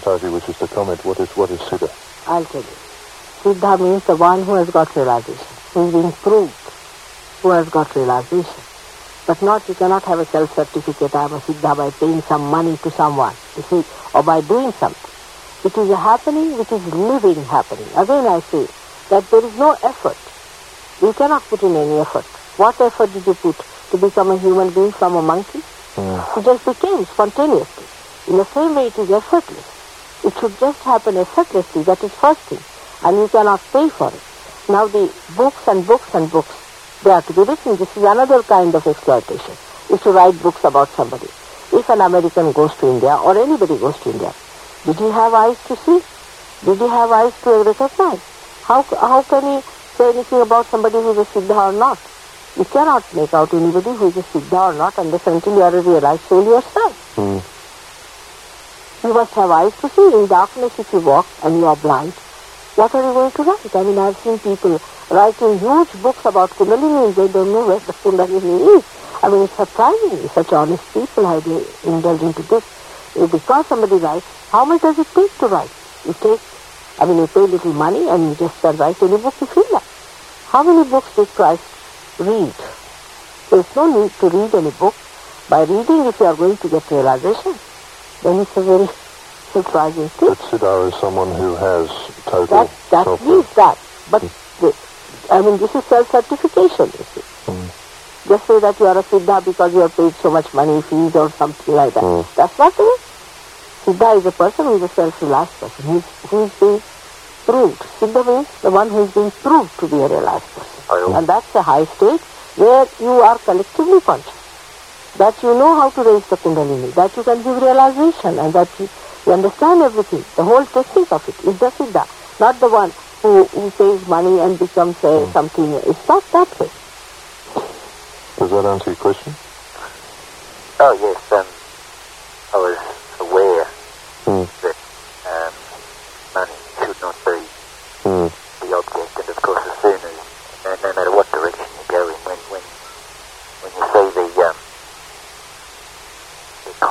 done. Well, perhaps Mataji wishes to comment. What is what is Siddha? I'll tell you. Siddha means the one who has got realization, who is being proved, who has got realization. But not, you cannot have a self-certificate, I am a Siddha by paying some money to someone, you see, or by doing something. It is a happening which is living happening. Again I say that there is no effort. You cannot put in any effort. What effort did you put to become a human being from a monkey? Mm. It just became spontaneously. In the same way, it is effortless. It should just happen effortlessly. That is first thing. And you cannot pay for it. Now the books and books and books, they are to be written. This is another kind of exploitation. Is to write books about somebody. If an American goes to India or anybody goes to India, did he have eyes to see? Did he have eyes to recognize? How, how can he say anything about somebody who is a Siddha or not? You cannot make out anybody who is a Siddha or not unless until you are a realized soul yourself. Mm. You must have eyes to see. In darkness, if you walk and you are blind, what are you going to write? I mean, I've seen people writing huge books about Kundalini they don't know where the Kundalini is. I mean, it's surprising. Such honest people have they indulged into this. Because somebody writes, how much does it take to write? You take, I mean, you pay little money and you just can write any book you feel like. How many books did Christ read? There's no need to read any book. By reading, if you are going to get realization, then it's a very surprising thing. But Siddha is someone who has total That, that self means that. But, the, I mean, this is self-certification, you see. Mm. Just say that you are a Siddha because you have paid so much money, fees or something like that. Mm. That's not it. Siddha is a person who is a self-realized person, who is, who is being proved. Siddha means the one who is being proved to be a realized person. And that's a high state where you are collectively conscious. That you know how to raise the Kundalini, that you can give realization and that you, you understand everything. The whole technique of it is the Siddha, not the one who, who pays money and becomes uh, something. It's not that way. Does that answer your question? Oh, yes, um, I was aware Mm. that um, money should not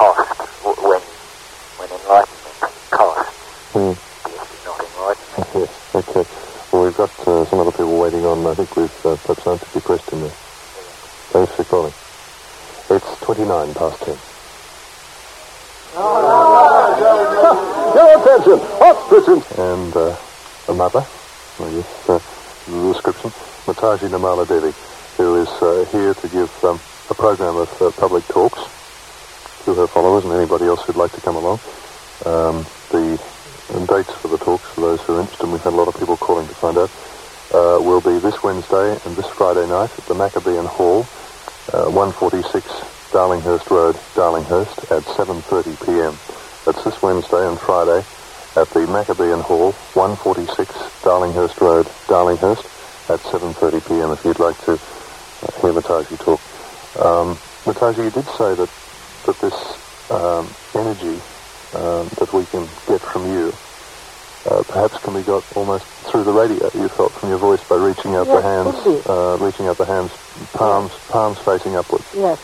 cost when when enlightenment costs. Hmm. Yes, it's not enlightenment. Yes, okay. Well, we've got uh, some other people waiting on. I think we've uh, perhaps answered your question there. Thanks for calling. It's 29 past 10. Your attention, ostriches. And uh, a mother, I guess, uh, the description, Mataji Nirmala Devi, who is uh, here to give um, a program of uh, public talks to her followers and anybody else who'd like to come along. Um, the dates for the talks, for those who are interested, and we've had a lot of people calling to find out, uh, will be this Wednesday and this Friday night at the Maccabean Hall, uh, 146 Darlinghurst Road, Darlinghurst, at 7.30 p.m. That's this Wednesday and Friday at the Maccabean Hall, 146 Darlinghurst Road, Darlinghurst, at 7.30 p.m. if you'd like to uh, hear Mataji talk. Um, Mataji, you did say that, that this um, energy um, that we can get from you uh, perhaps can be got almost through the radio, you felt from your voice by reaching out the hands, uh, reaching out the hands, palms, palms facing upwards. Yes.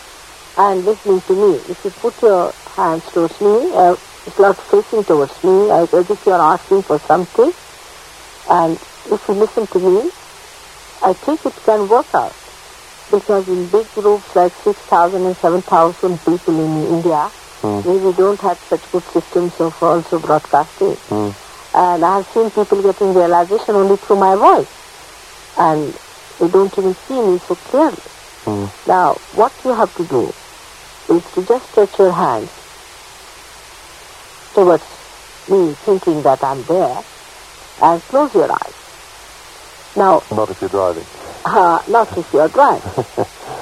And listening to me. If you put your hands towards me, uh, it's not facing towards me, as as if you are asking for something. And if you listen to me, I think it can work out. Because in big groups like 6,000 and 7,000 people in India, Hmm. maybe don't have such good systems of also broadcasting. Hmm. And I have seen people getting realization only through my voice. And they don't even see me so clearly. Hmm. Now, what you have to do is to just stretch your hands towards me, thinking that I'm there, and close your eyes. Now, Not if you're driving. Uh, not if you're driving.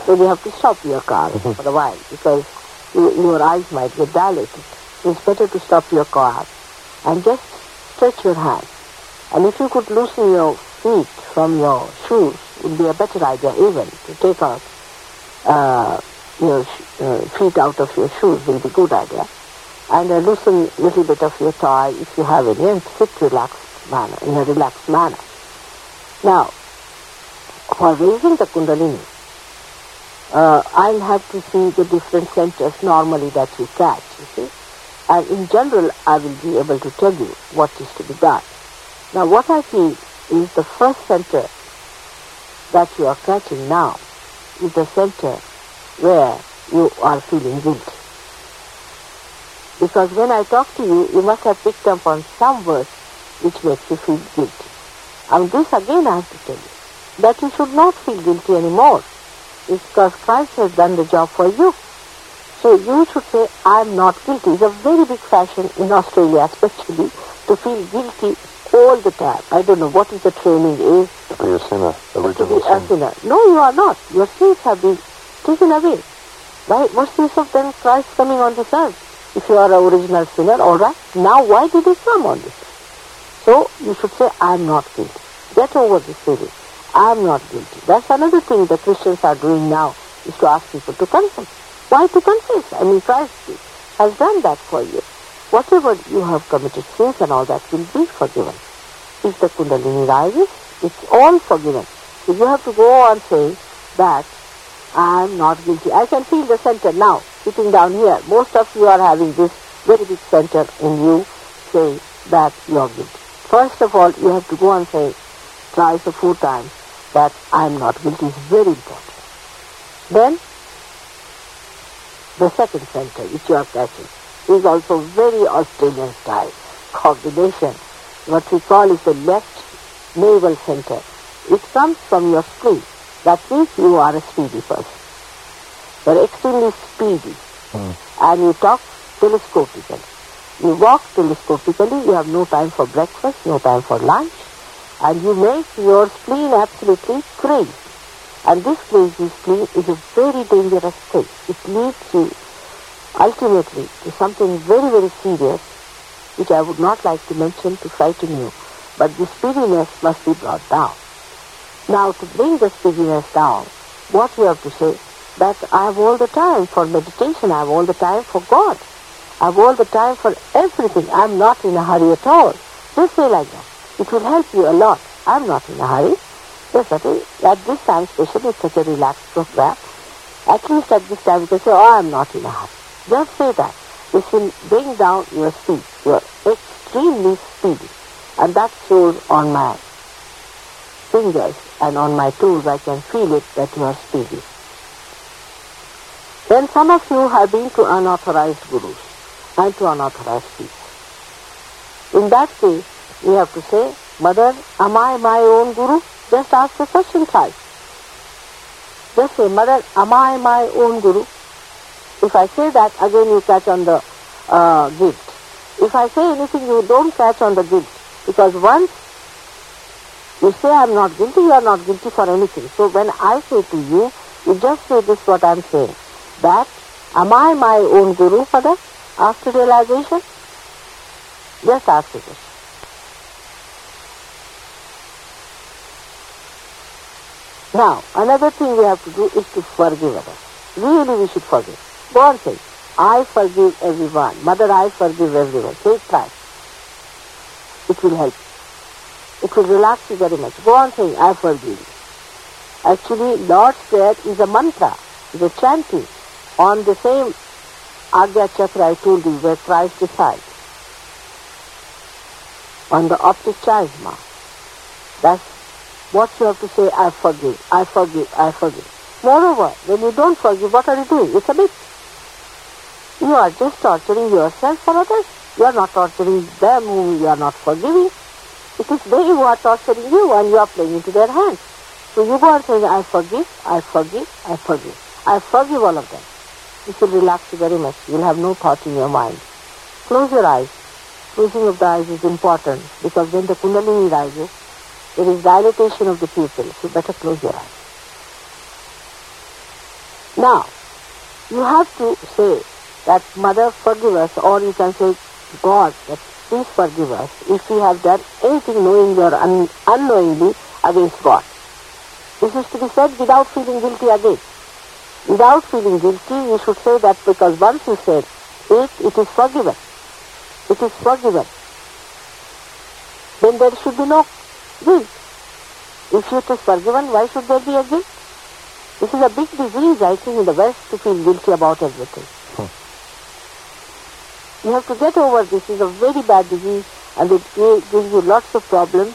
then you have to stop your car for a while because you, your eyes might get dilated. It's better to stop your car and just stretch your hands. And if you could loosen your feet from your shoes, would be a better idea even to take out uh, your sh- uh, feet out of your shoes will be a good idea. And uh, loosen a little bit of your thigh if you have any and sit relaxed manner, in a relaxed manner. Now, for raising the Kundalini, uh, I'll have to see the different centers normally that you catch, you see. And in general, I will be able to tell you what is to be done. Now, what I feel is the first center that you are catching now is the center where you are feeling guilty. Because when I talk to you, you must have picked up on some words which makes you feel guilty. And this again I have to tell you, that you should not feel guilty anymore. It's because Christ has done the job for you. So you should say, I'm not guilty. It's a very big fashion in Australia especially to feel guilty all the time. I don't know what is the training is To be a sinner, to original be a sinner. No, you are not. Your sins have been taken away. Why, what's the use of then Christ coming on this earth? If you are an original sinner, all right. Now, why did he come on this earth? So, you should say, I'm not guilty. Get over this feeling. I'm not guilty. That's another thing the Christians are doing now, is to ask people to confess. Why to confess? I mean, Christ has done that for you. Whatever you have committed sins and all that will be forgiven. If the Kundalini rises, it's all forgiven. So you have to go on saying that I'm not guilty. I can feel the center now, sitting down here. Most of you are having this very big center in you saying that you are guilty. First of all, you have to go and say twice or four times that I'm not guilty. is very important. Then, the second center, which you are catching, is also very Australian style combination. What we call is the left navel center. It comes from your spleen. That means you are a speedy person. You're extremely speedy. Hmm. And you talk telescopically. You walk telescopically. You have no time for breakfast, no time for lunch. And you make your spleen absolutely crazy. And this crazy spleen is a very dangerous thing. It leads you ultimately to something very, very serious, which I would not like to mention to frighten you. But the speediness must be brought down. Now, to bring the speediness down, what you have to say, that I have all the time for meditation, I have all the time for God. I have all the time for everything. I am not in a hurry at all. Just say like that. It will help you a lot. I am not in a hurry. Yes, at this time, especially, it's such a relaxed program. At least at this time, you can say, oh, I am not in a hurry. Just say that. This will bring down your speed. You are extremely speedy. And that shows on my fingers and on my toes. I can feel it that you are speedy. Then some of you have been to unauthorized gurus and to unauthorized people. In that case, you have to say, Mother, am I my own guru? Just ask the question twice. Just say, Mother, am I my own guru? If I say that, again you catch on the uh, guilt. If I say anything, you don't catch on the guilt. Because once you say I'm not guilty, you are not guilty for anything. So when I say to you, you just say this what I'm saying. That, am I my own guru, Father, after realization? Just ask the question. Now, another thing we have to do is to forgive others. Really we should forgive. Go on saying, I forgive everyone. Mother, I forgive everyone. It twice. It will help. It will relax you very much. Go on saying, I forgive you. Actually, Lord's Prayer is a mantra, is a chanting on the same Agya Chakra I told you where Christ resides. On the optic chiasma. That's what you have to say, I forgive, I forgive, I forgive. Moreover, when you don't forgive, what are you doing? It's a bit. You are just torturing yourself for others. You are not torturing them whom you are not forgiving. It is they who are torturing you and you are playing into their hands. So you go on saying, I forgive, I forgive, I forgive. I forgive all of them. This will relax you very much. You'll have no thought in your mind. Close your eyes. Closing of the eyes is important because when the Kundalini rises, there is dilatation of the pupil, so better close your eyes. Now, you have to say that Mother forgive us or you can say God that please forgive us if we have done anything knowingly or un- unknowingly against God. This is to be said without feeling guilty again. Without feeling guilty, you should say that because once you said it, it is forgiven. It is forgiven. Then there should be no guilt. If it is forgiven, why should there be a guilt? This is a big disease, I think, in the West to feel guilty about everything. You have to get over this. It's a very bad disease and it gives you lots of problems,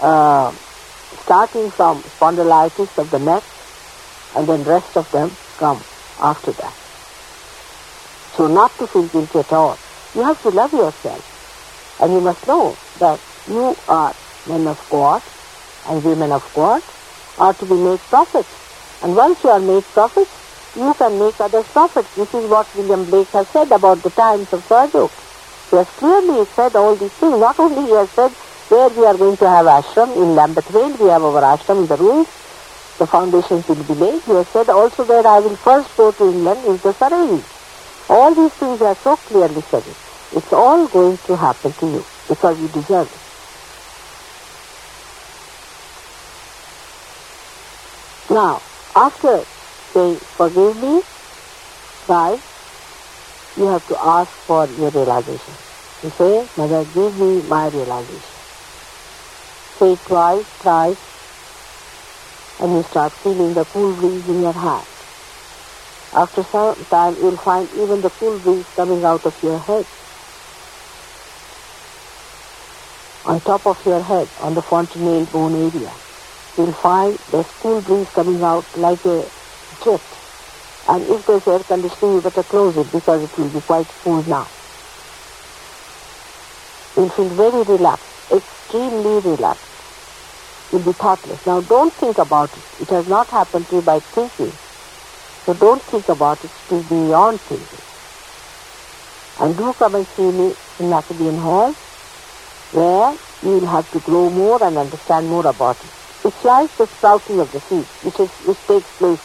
uh, starting from spondylitis of the neck and then rest of them come after that. So not to feel guilty at all. You have to love yourself. And you must know that you are men of God and women of God are to be made prophets. And once you are made prophets, you can make others prophets. This is what William Blake has said about the times of Swarjuk. He has clearly said all these things. Not only he has said where we are going to have ashram, in Lambeth Vale we have our ashram in the ruins, the foundations will be laid. He has said also where I will first go to England is the Sarai. All these things are so clearly said. It's all going to happen to you because you deserve it. Now, after saying, forgive me, guys, you have to ask for your realization. You say, Mother, give me my realization. Say twice, thrice, and you start feeling the cool breeze in your hand. After some time, you'll find even the cool breeze coming out of your head. On top of your head, on the fontanelle bone area, you'll find there's cool breeze coming out like a jet. And if there's air conditioning, you better close it because it will be quite cool now. You'll feel very relaxed, extremely relaxed. You'll be thoughtless. Now don't think about it. It has not happened to you by thinking. So don't think about it. It is beyond thinking. And do come and see me in Macedonian Hall where you will have to grow more and understand more about it. It's like the sprouting of the seed, which, is, which takes place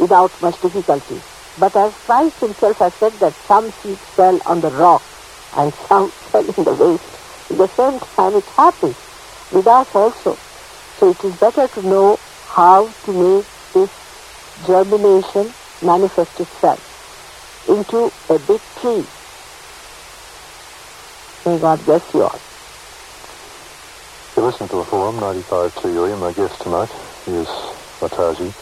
without much difficulty. But as Christ himself has said that some seeds fell on the rock and some fell in the waste, at the same time it happens with us also. So it is better to know how to make this germination manifest itself into a big tree. May God bless you all. You listen to a forum 95 TUE. My guest tonight is Mataji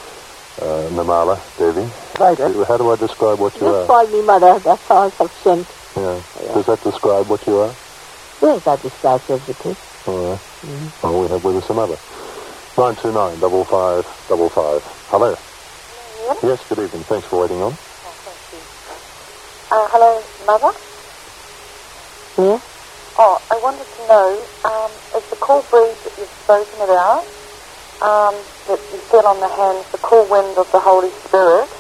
uh, Nirmala Devi, But How do I describe what you just are? call me mother. That's all sufficient. Yeah. Does that describe what you are? Yes, that describes everything. All right. Oh, we have with us some other. 929 double five double five. Hello. Yes, good evening. Thanks for waiting on. thank Uh, hello, Mother. Yes? Oh, I wanted to know, um, is the cool breeze that you've spoken about, um, that you feel on the hands, the cool wind of the Holy Spirit,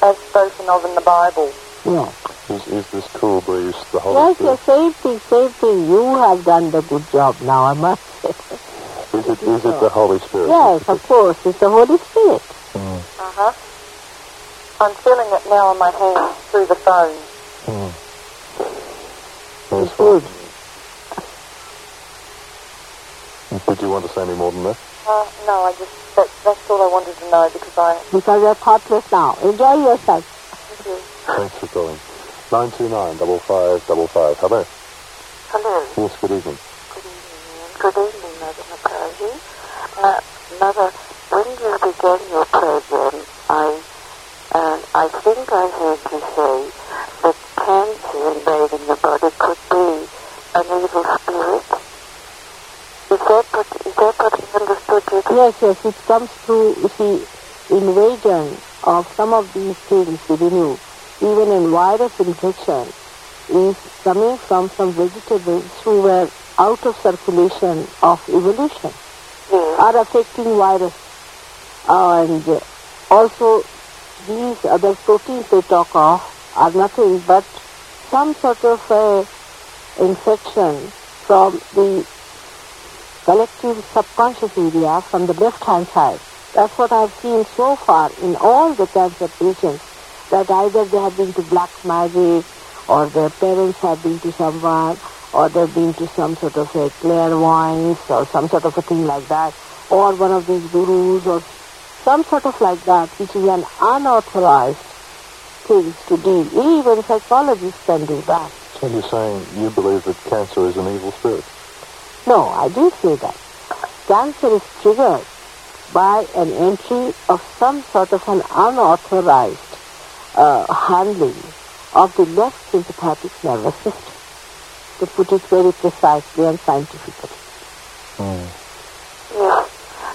as spoken of in the Bible? Yeah. Is, is this cool breeze the Holy Yes, Spirit? yes, same thing, same thing. You have done the good job now, I must say. Is it, is it the Holy Spirit? yes, of course, it's the Holy Spirit. Uh-huh. I'm feeling it now on my hands through the phone. That's It's good. fine. Did you want to say any more than that? Uh, no, I just, that, that's all I wanted to know because I, Because you're thoughtless now. Enjoy yourself. thank you. Thanks for calling. 929 double five double five. Hello. Hello. Yes, good evening. Good evening. Good evening, Mother Macaulay. Uh, Mother, when you began your program, I, uh, I think I heard you say that cancer invading the body could be an evil spirit. Is that what, is that what you understood Yes, yes, it comes through, you see, invasion of some of these things within you, even in virus infection, is coming from some vegetables who were out of circulation of evolution, Yes. are affecting virus. And uh, also, these other proteins they talk of are nothing but some sort of uh, infection from the collective subconscious area from the left hand side. That's what I've seen so far in all the cancer patients, that either they have been to black magic, or their parents have been to someone, or they've been to some sort of a clairvoyance, or some sort of a thing like that, or one of these gurus, or some sort of like that, which is an unauthorized thing to do. Even psychologists can do that. So you're saying you believe that cancer is an evil spirit? No, I didn't say that. Cancer is triggered by an entry of some sort of an unauthorized uh, handling of the left sympathetic nervous system, to put it very precisely and scientifically. Yes,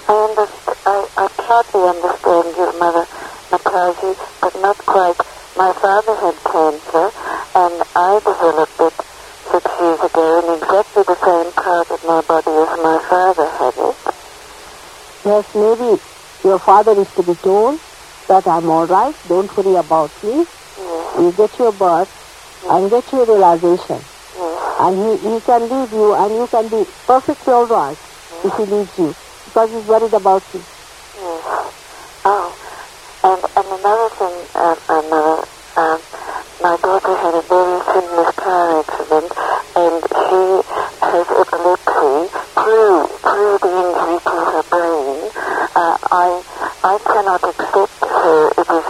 I understand. I, I partly understand your Mother Macaulay, but not quite. My father had cancer, and I developed it years ago in exactly the same part of my body as my father had it. Yes, maybe your father is to be told that I'm all right, don't worry about me. Yes, You get your birth and get your realization. yes, And he, he can leave you and you can be perfectly all right if he leaves you because he's worried about you. yes. Oh, and, and another thing, uh, uh, Mother, um, my daughter had a very serious car accident, and she has epilepsy through, through the injury to her brain. Uh, I, I cannot accept her. It was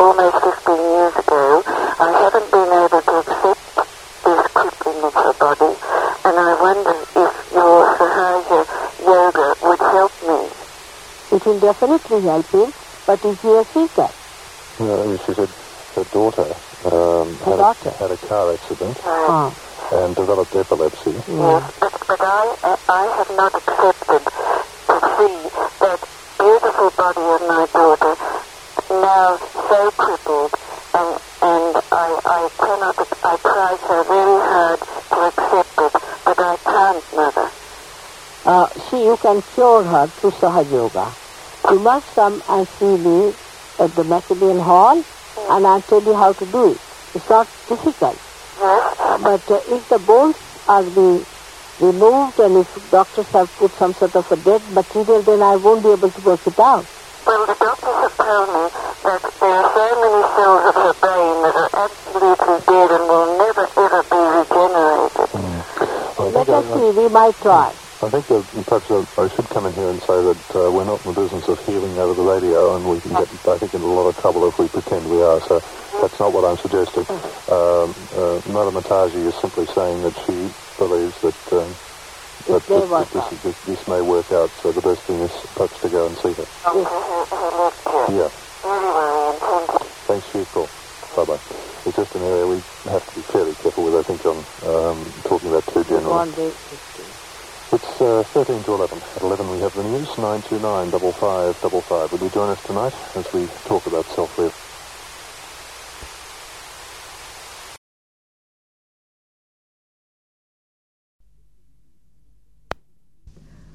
almost 15 years ago. I haven't been able to accept this crippling of her body, and I wonder if your Sahaja yoga would help me. It will definitely help him, but is he a seeker? No, she said her daughter, um, Her had, daughter? A, had a car accident Ah, and developed epilepsy. Yes, but, but I, uh, I have not accepted to see that beautiful body of my daughter now so crippled, and, and I, I cannot, I try so very hard to accept it, but I can't, Mother. uh, see, you can cure her through Sahaja Yoga. You must come and see me at the Macedonian Hall, and I'll tell you how to do it. It's not difficult. But uh, if the bones are being removed and if doctors have put some sort of a dead material, then I won't be able to work it out. well, the doctors have told me that there are so many cells of her brain that are absolutely dead and will never ever be regenerated. I Let us see, we might try. I think that perhaps uh, I should come in here and say that uh, we're not in the business of healing over the radio, and we can get, I think, in a lot of trouble if we pretend we are. So that's not what I'm suggesting. Um, uh, Mother Mataji is simply saying that she believes that, um, that, that, that this, this, this may work out. So the best thing is perhaps to go and see her. After her, her lecture. Yeah. Very, very intense. Thanks for your call. Bye-bye. It's just an area we have to be fairly careful with, I think, on um, talking about too generally. It's uh, 13 to 11. At 11 we have the news, 929 5555. Will you join us tonight as we talk about self-live?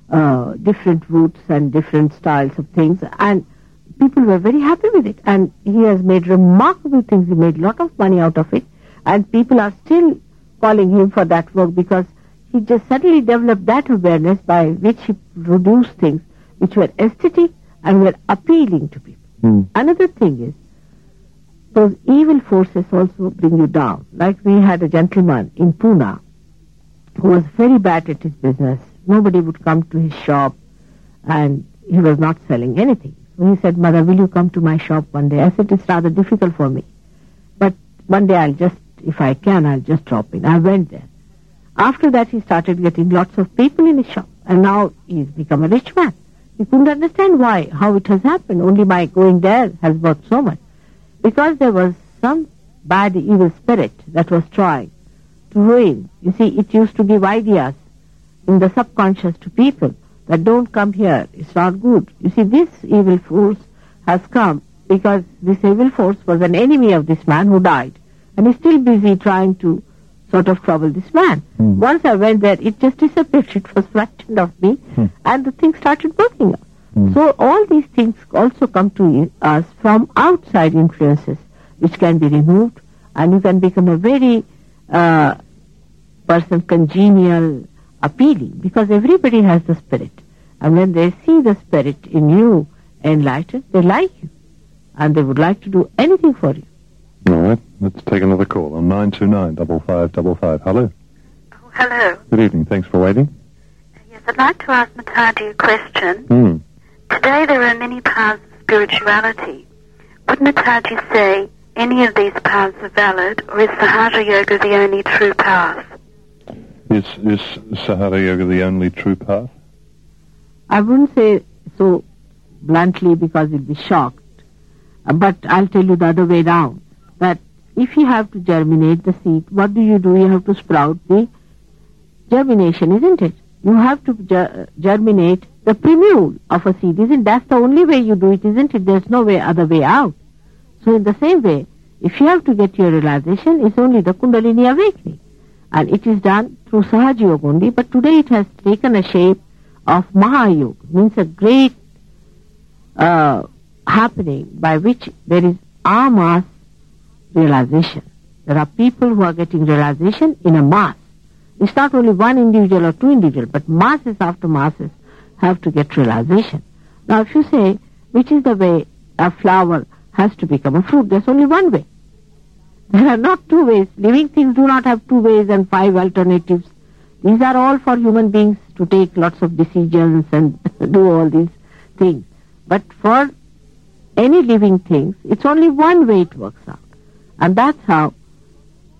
uh, different routes and different styles of things, and people were very happy with it. And he has made remarkable things. He made a lot of money out of it, and people are still calling him for that work because he just suddenly developed that awareness by which he produced things which were aesthetic and were appealing to people. Hmm. Another thing is, those evil forces also bring you down. Like we had a gentleman in Pune who was very bad at his business. Nobody would come to his shop and he was not selling anything. So he said, Mother, will you come to my shop one day? I said, it's rather difficult for me. But one day I'll just, if I can, I'll just drop in. I went there. After that, he started getting lots of people in his shop. And now he's become a rich man. He couldn't understand why, how it has happened. Only by going there has brought so much. Because there was some bad evil spirit that was trying to ruin. You see, it used to give ideas in the subconscious to people that don't come here. It's not good. You see, this evil force has come because this evil force was an enemy of this man who died. And he's still busy trying to sort of trouble this man. Hmm. Once I went there, it just disappeared. It was frightened of me, hmm. and the thing started working out. Hmm. So all these things also come to us from outside influences, which can be removed, and you can become a very uh, person congenial, appealing, because everybody has the spirit. And when they see the spirit in you enlightened, they like you, and they would like to do anything for you. All right, let's take another call on 929 5555. Hello. Oh, hello. Good evening. Thanks for waiting. Yes, I'd like to ask Mataji a question. Hmm. Today there are many paths of spirituality. Would Mataji say any of these paths are valid, or is Sahaja Yoga the only true path? Is, is Sahaja Yoga the only true path? I wouldn't say so bluntly because you'd be shocked, Uh, but I'll tell you the other way round. If you have to germinate the seed, what do you do? You have to sprout the germination, isn't it? You have to ger- germinate the plumule of a seed, isn't That's the only way you do it, isn't it? There's no way other way out. So in the same way, if you have to get your realization, it's only the Kundalini awakening. And it is done through Sahaja Yoga only, but today it has taken a shape of Mahayoga, means a great uh, happening by which there is a mass realization. There are people who are getting realization in a mass. It's not only one individual or two individuals, but masses after masses have to get realization. Now, if you say, which is the way a flower has to become a fruit, there's only one way. There are not two ways. Living things do not have two ways and five alternatives. These are all for human beings to take lots of decisions and do all these things. But for any living things, it's only one way it works out. And that's how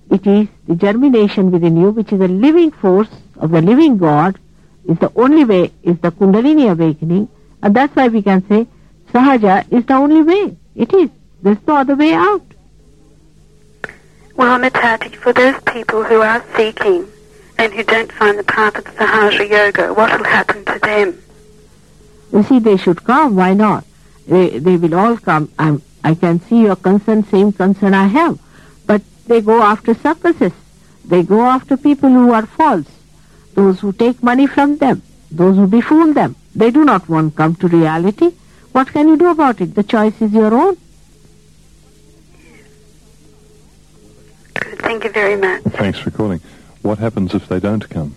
it is the germination within you, which is a living force of the living God, is the only way, is the Kundalini awakening. And that's why we can say Sahaja is the only way. It is. There's no other way out. Well, Mataji, for those people who are seeking and who don't find the path of Sahaja Yoga, what will happen to them? You see, they should come. Why not? They, they will all come. I'm, I can see your concern, same concern I have. But they go after circuses. They go after people who are false. Those who take money from them. Those who befool them. They do not want to come to reality. What can you do about it? The choice is your own. Thank you very much. Thanks for calling. What happens if they don't come?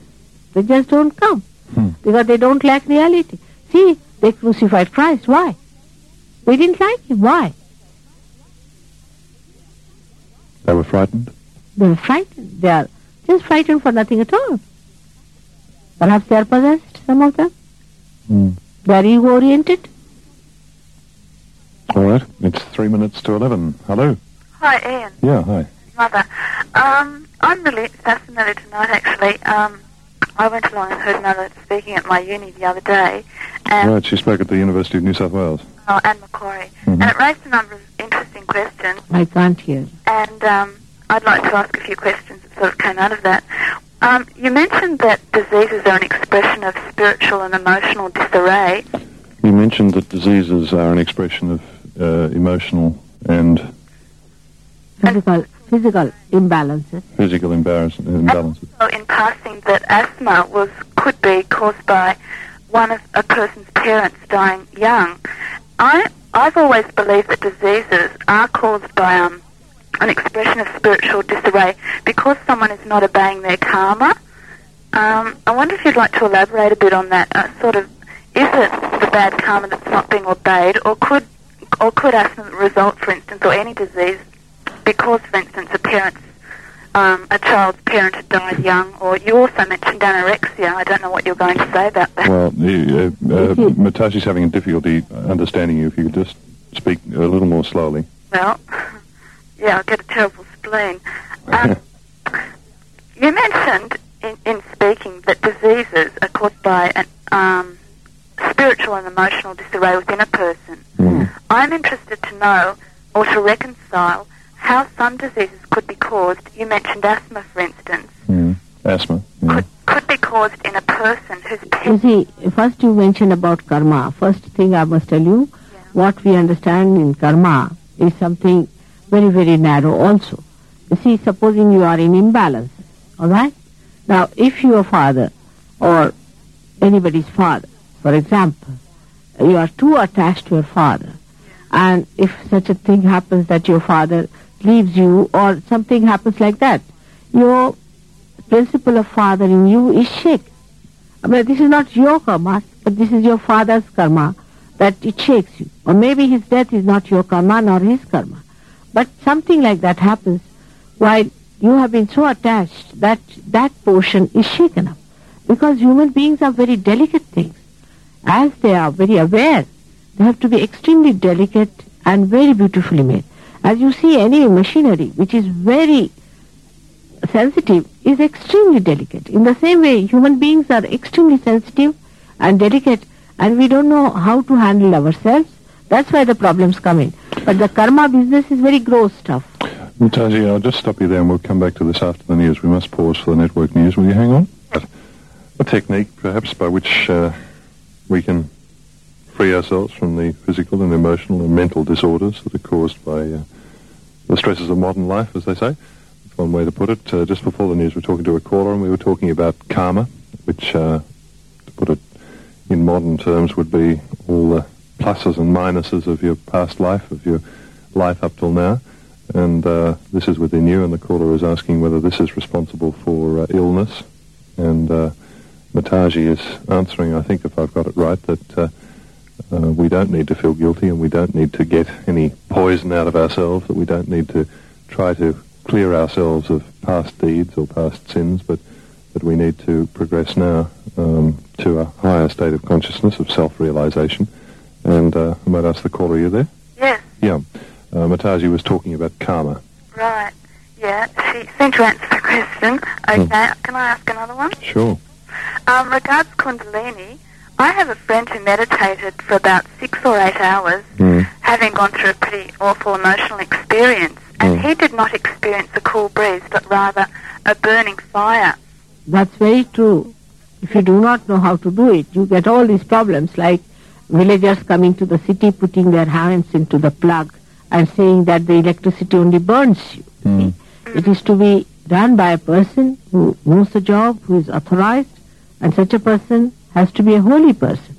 They just don't come. Hmm. Because they don't like reality. See, they crucified Christ. Why? They didn't like him. Why? They were frightened? They are frightened. They are just frightened for nothing at all. Perhaps they are possessed, some of them. Hmm. They are ego-oriented. All right, it's three minutes to 11. Hello? Hi, Ian. Yeah, hi. Mother. Um, I'm really fascinated tonight, actually. Um, I went along and heard Mother speaking at my uni the other day, and Right, she spoke at the University of New South Wales. Oh, and Macquarie, Mhm. and it raised a number of interesting question, I can't hear. and um, I'd like to ask a few questions that sort of came out of that. Um, you mentioned that diseases are an expression of spiritual and emotional disarray. You mentioned that diseases are an expression of uh, emotional and Physical, physical imbalances. physical imbalance, imbalances. So in passing, that asthma was could be caused by one of a person's parents dying young. I I've always believed that diseases are caused by um, an expression of spiritual disarray because someone is not obeying their karma. Um, I wonder if you'd like to elaborate a bit on that. Uh, sort of, is it the bad karma that's not being obeyed, or could or could asthma result, for instance, or any disease because, for instance, a parent's um, a child's parent had died young, or you also mentioned anorexia. I don't know what you're going to say about that. Well, uh, uh, Mataji's having a difficulty understanding you. If you could just speak a little more slowly. Well, yeah, I'll get a terrible spleen. Um, you mentioned in, in speaking that diseases are caused by an um, spiritual and emotional disarray within a person. I'm interested to know or to reconcile how some diseases could be caused. You mentioned asthma, for instance, Mm. Asthma. Yeah. could, could be caused in a person who's You see, first you mentioned about karma. First thing I must tell you, what we understand in karma is something very, very narrow also. You see, supposing you are in imbalance, all right? Now, if your father or anybody's father, for example, you are too attached to your father, and if such a thing happens that your father leaves you or something happens like that, your principle of father in you is shaken. I mean, this is not your karma, but this is your father's karma that it shakes you. Or maybe his death is not your karma nor his karma. But something like that happens while you have been so attached that that portion is shaken up. Because human beings are very delicate things. As they are very aware, they have to be extremely delicate and very beautifully made. As you see, any machinery which is very sensitive is extremely delicate. In the same way, human beings are extremely sensitive and delicate, and we don't know how to handle ourselves. That's why the problems come in. But the karma business is very gross stuff. Mataji, I'll just stop you there and we'll come back to this after the news. We must pause for the network news. Will you hang on? A technique, perhaps, by which uh, we can free ourselves from the physical and emotional and mental disorders that are caused by uh, the stresses of modern life, as they say. That's one way to put it. Uh, just before the news, we were talking to a caller and we were talking about karma, which, uh, to put it in modern terms, would be all the pluses and minuses of your past life, of your life up till now. And uh, this is within you, and the caller is asking whether this is responsible for uh, illness. And uh, Mataji is answering, I think, if I've got it right, that uh, we don't need to feel guilty and we don't need to get any poison out of ourselves, that we don't need to try to clear ourselves of past deeds or past sins, but that we need to progress now um, to a higher state of consciousness, of self-realization. And uh, I might ask the caller, are you there? Yes, Yeah. Uh, Mataji was talking about karma. right. Yeah, she seemed to answer the question. Okay, can I ask another one? Sure. Um, regards Kundalini, I have a friend who meditated for about six or eight hours, Mm. having gone through a pretty awful emotional experience, and Mm. he did not experience a cool breeze, but rather a burning fire. That's very true. If you do not know how to do it, you get all these problems like villagers coming to the city, putting their hands into the plug and saying that the electricity only burns you. Mm. It is to be done by a person who knows the job, who is authorized, and such a person has to be a holy person.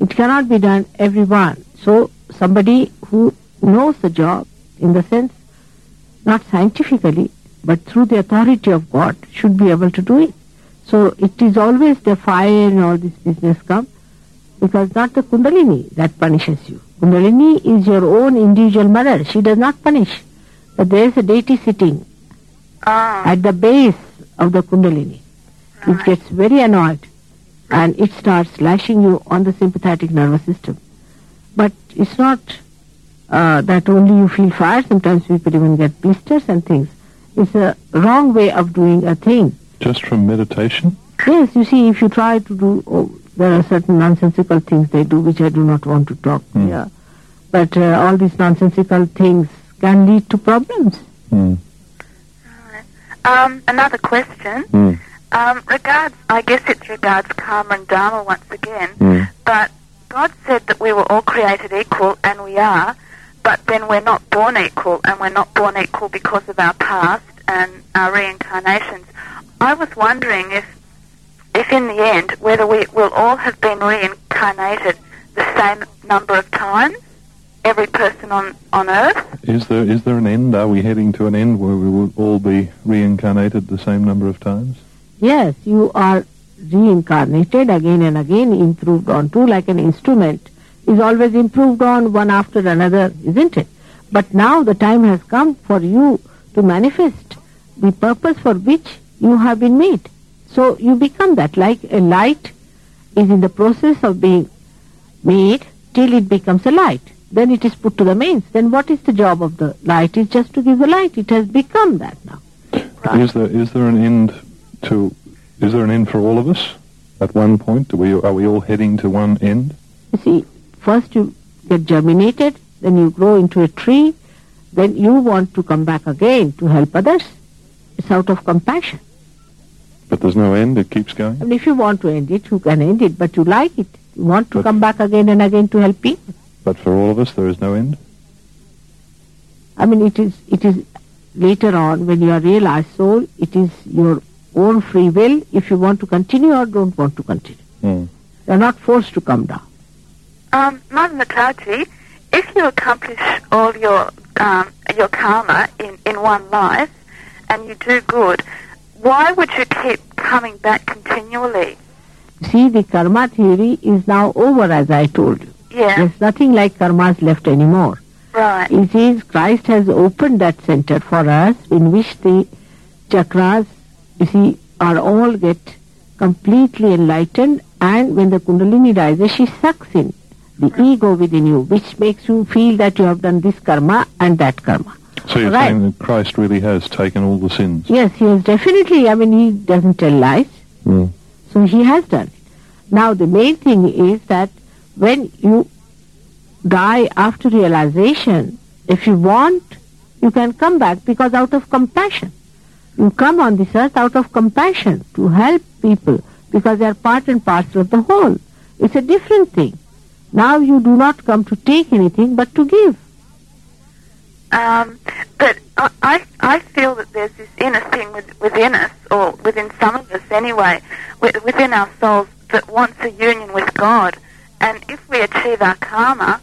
It cannot be done everyone. So somebody who knows the job, in the sense, not scientifically, but through the authority of God, should be able to do it. So it is always the fire and all this business come, because not the Kundalini that punishes you. Kundalini is your own individual mother. She does not punish. But there is a deity sitting Oh, at the base of the Kundalini. It gets very annoyed and it starts lashing you on the sympathetic nervous system. But it's not uh, that only you feel fire. Sometimes people even get blisters and things. It's a wrong way of doing a thing. Just from meditation? Yes, you see, if you try to do, oh, there are certain nonsensical things they do which I do not want to talk Hmm. here. But uh, all these nonsensical things can lead to problems. Mm. Um, another question. Mm. Um, regards, I guess it's regards karma and dharma once again. Mm. But God said that we were all created equal, and we are. But then we're not born equal, and we're not born equal because of our past and our reincarnations. I was wondering if, if in the end, whether we will all have been reincarnated the same number of times, every person on on Earth. Is there is there an end? Are we heading to an end where we will all be reincarnated the same number of times? Yes, you are reincarnated again and again, improved on too, like an instrument is always improved on one after another, isn't it? But now the time has come for you to manifest the purpose for which you have been made. So you become that, like a light is in the process of being made till it becomes a light. Then it is put to the mains. Then what is the job of the light? It's just to give the light. It has become that now. Is there is there an end to? Is there an end for all of us? At one point, do we are we all heading to one end? You see, first you get germinated, then you grow into a tree, then you want to come back again to help others. It's out of compassion. But there's no end. It keeps going. And if you want to end it, you can end it, but you like it. You want to But- come back again and again to help people. But for all of us, there is no end. I mean, it is, it is later on when you are realized soul, it is your own free will if you want to continue or don't want to continue. Mm. You are not forced to come down. Um, Mother Mataji, if you accomplish all your um, your karma in, in one life and you do good, why would you keep coming back continually? See, the karma theory is now over, as I told you. Yeah, There's nothing like karmas left anymore. right. It is Christ has opened that center for us in which the chakras, you see, are all get completely enlightened and when the kundalini rises, she sucks in the ego within you, which makes you feel that you have done this karma and that karma. So you're Right. saying that Christ really has taken all the sins. Yes, he has definitely, I mean, he doesn't tell lies. Mm. So he has done it. Now the main thing is that when you die after realization, if you want, you can come back because out of compassion. You come on this earth out of compassion to help people because they are part and parcel of the whole. It's a different thing. Now you do not come to take anything but to give. Um, but I, I, feel that there's this inner thing with, within us, or within some of us anyway, within our souls that wants a union with God. And if we achieve our karma,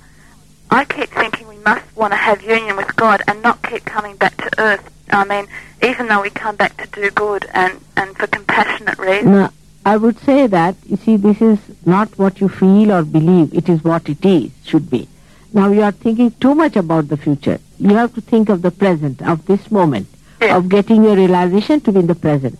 I keep thinking we must want to have union with God and not keep coming back to earth. I mean, even though we come back to do good and, and for compassionate reasons. Now, I would say that, you see, this is not what you feel or believe, it is what it is, should be. Now you are thinking too much about the future. You have to think of the present, of this moment, Yeah. of getting your realization to be in the present.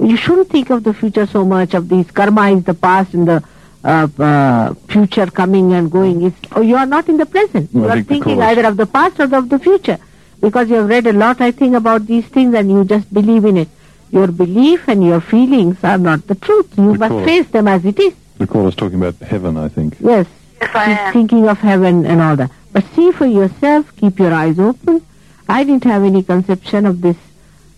You shouldn't think of the future so much, of these karma is the past and the uh, uh, future coming and going. is oh, you are not in the present. Well, you are thinking either of the past or of the future. Because you have read a lot, I think, about these things and you just believe in it. Your belief and your feelings are not the truth. You The must cause. face them as it is. The caller's talking about heaven, I think. Yes. Yes, I Keep am. thinking of heaven and all that. But see for yourself, keep your eyes open. I didn't have any conception of this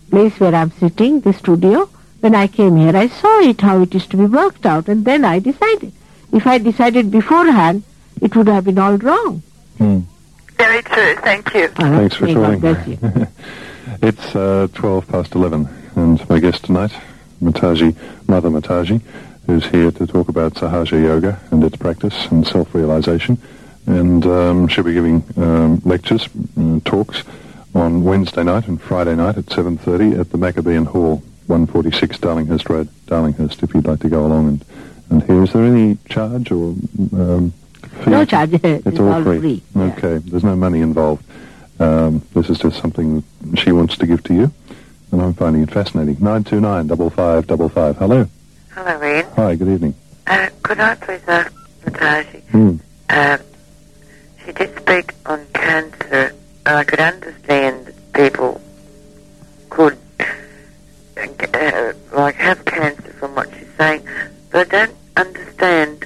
place where I'm sitting, this studio. When I came here, I saw it, how it is to be worked out, and then I decided. If I decided beforehand, it would have been all wrong. Hmm. Very true. Thank you. All right, Thanks for may calling. it's uh, 12 past 11, and my guest tonight, Mataji, Mother Mataji, who's here to talk about Sahaja Yoga and its practice and self-realization. And um, she'll be giving um, lectures, uh, talks on Wednesday night and Friday night at 7.30 at the Maccabean Hall, 146 Darlinghurst Road, Darlinghurst, if you'd like to go along and, and hear. Is there any charge or um, fee? No charge. It's, It's all, all free. free, yeah. Okay, there's no money involved. Um, this is just something that she wants to give to you, and I'm finding it fascinating. Nine two nine double five double five. Hello. Hello, Ian. Hi. Good evening. Uh, could I please ask Mataji? Hmm. Um, she did speak on cancer. I could understand that people could uh, like have cancer from what she's saying, but I don't understand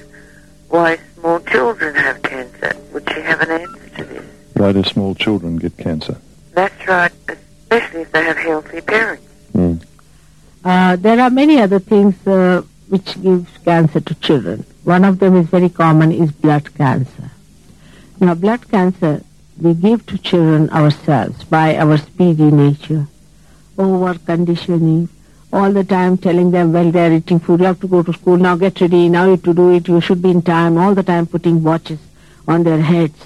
why small children have cancer. Would she have an answer to this? Why do small children get cancer? That's right, especially if they have healthy parents. Mm. Uh, there are many other things uh, which gives cancer to children. One of them is very common is blood cancer. Now blood cancer we give to children ourselves by our speedy nature, over conditioning, all the time telling them, well, they're eating food, you have to go to school, now get ready, now you have to do it, you should be in time, all the time putting watches on their heads.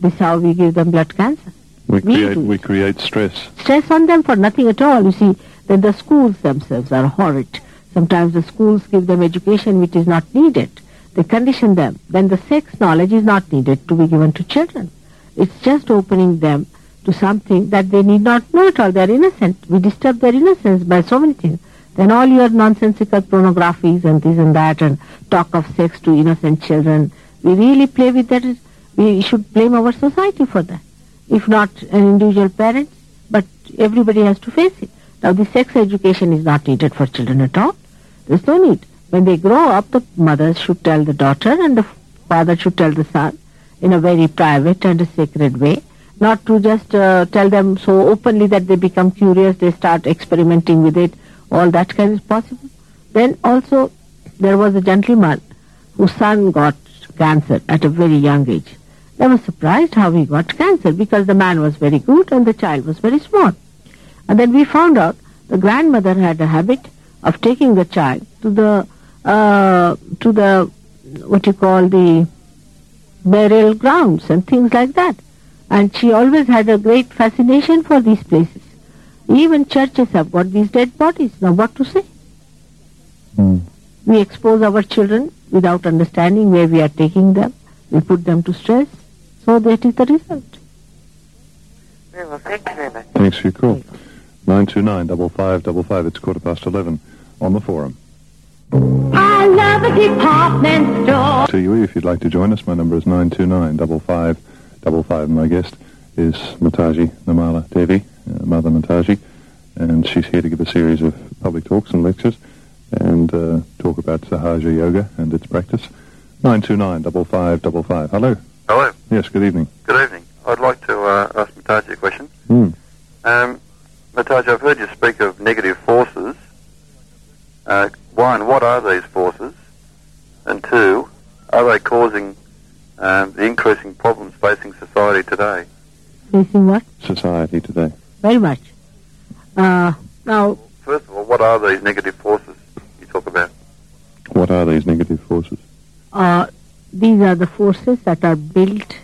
This is how we give them blood cancer. We We create we create stress. Stress on them for nothing at all. You see, then the schools themselves are horrid. Sometimes the schools give them education which is not needed. They condition them. Then the sex knowledge is not needed to be given to children. It's just opening them to something that they need not know at all. They're innocent. We disturb their innocence by so many things. Then all your nonsensical pornographies and this and that and talk of sex to innocent children. We really play with that. We should blame our society for that. If not an individual parent, but everybody has to face it. Now the sex education is not needed for children at all. There's no need. When they grow up, the mothers should tell the daughter and the father should tell the son in a very private and a sacred way, not to just uh, tell them so openly that they become curious, they start experimenting with it, all that kind is possible. Then also, there was a gentleman whose son got cancer at a very young age. They were surprised how he got cancer because the man was very good and the child was very small. And then we found out the grandmother had a habit of taking the child to the uh, to the what you call the burial grounds and things like that. And she always had a great fascination for these places. Even churches have got these dead bodies. Now what to say? Mm. We expose our children without understanding where we are taking them. We put them to stress. So that is the result. Very well, thank you very much. Thanks for your call. Nine two nine double five double five. It's quarter past eleven on the forum. I love a department store. To you, if you'd like to join us, my number is nine two nine double five. My guest is Mataji Nirmala Devi, uh, Mother Mataji, and she's here to give a series of public talks and lectures and uh, talk about Sahaja Yoga and its practice. Nine two nine double five double five. Hello. Hello. Yes. Good evening. Good evening. I'd like to uh, ask Mataji a question. Hmm. Um, Mataji, I've heard you speak of negative forces. Uh, one, what are these forces? And two, are they causing um, the increasing problems facing society today? Facing what? Society today. Very much. Uh, now, First of all, what are these negative forces you talk about? What are these negative forces? uh, these are the forces that are built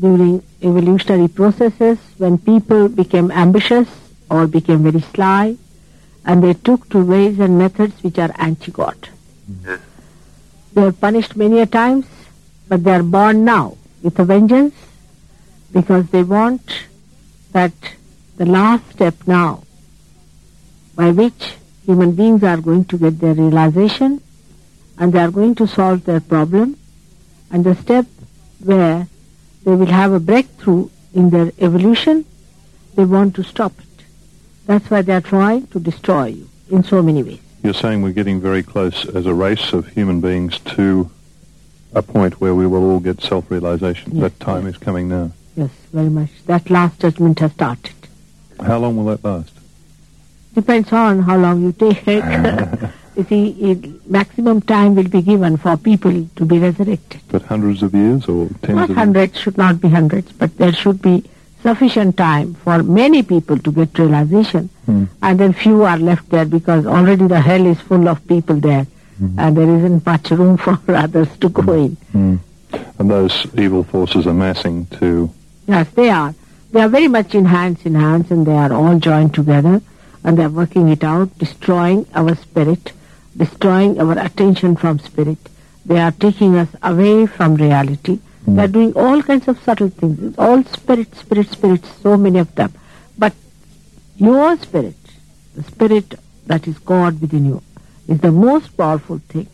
during evolutionary processes when people became ambitious or became very sly and they took to ways and methods which are anti-God. Yes. They are punished many a times, but they are born now with a vengeance because they want that the last step now by which human beings are going to get their realization and they are going to solve their problem and the step where they will have a breakthrough in their evolution, they want to stop it. That's why they are trying to destroy you in so many ways. You're saying we're getting very close as a race of human beings to a point where we will all get self-realization. Yes, that time is coming now. Yes, very much. That last judgment has started. How long will that last? Depends on how long you take. you see, it, maximum time will be given for people to be resurrected. But hundreds of years or tens Not of hundreds, should not be hundreds, but there should be sufficient time for many people to get realization. Hmm. And then few are left there because already the hell is full of people there. Mm-hmm. And there isn't much room for others to go mm-hmm. in. years? Hmm. And those evil forces are massing too. Yes, they are. They are very much in hands in hands and they are all joined together and they are working it out, destroying our spirit, destroying our attention from spirit. They are taking us away from reality. They are mm-hmm. doing all kinds of subtle things. It's all spirit, spirit, spirit, so many of them. But your spirit, the spirit that is God within you, is the most powerful thing.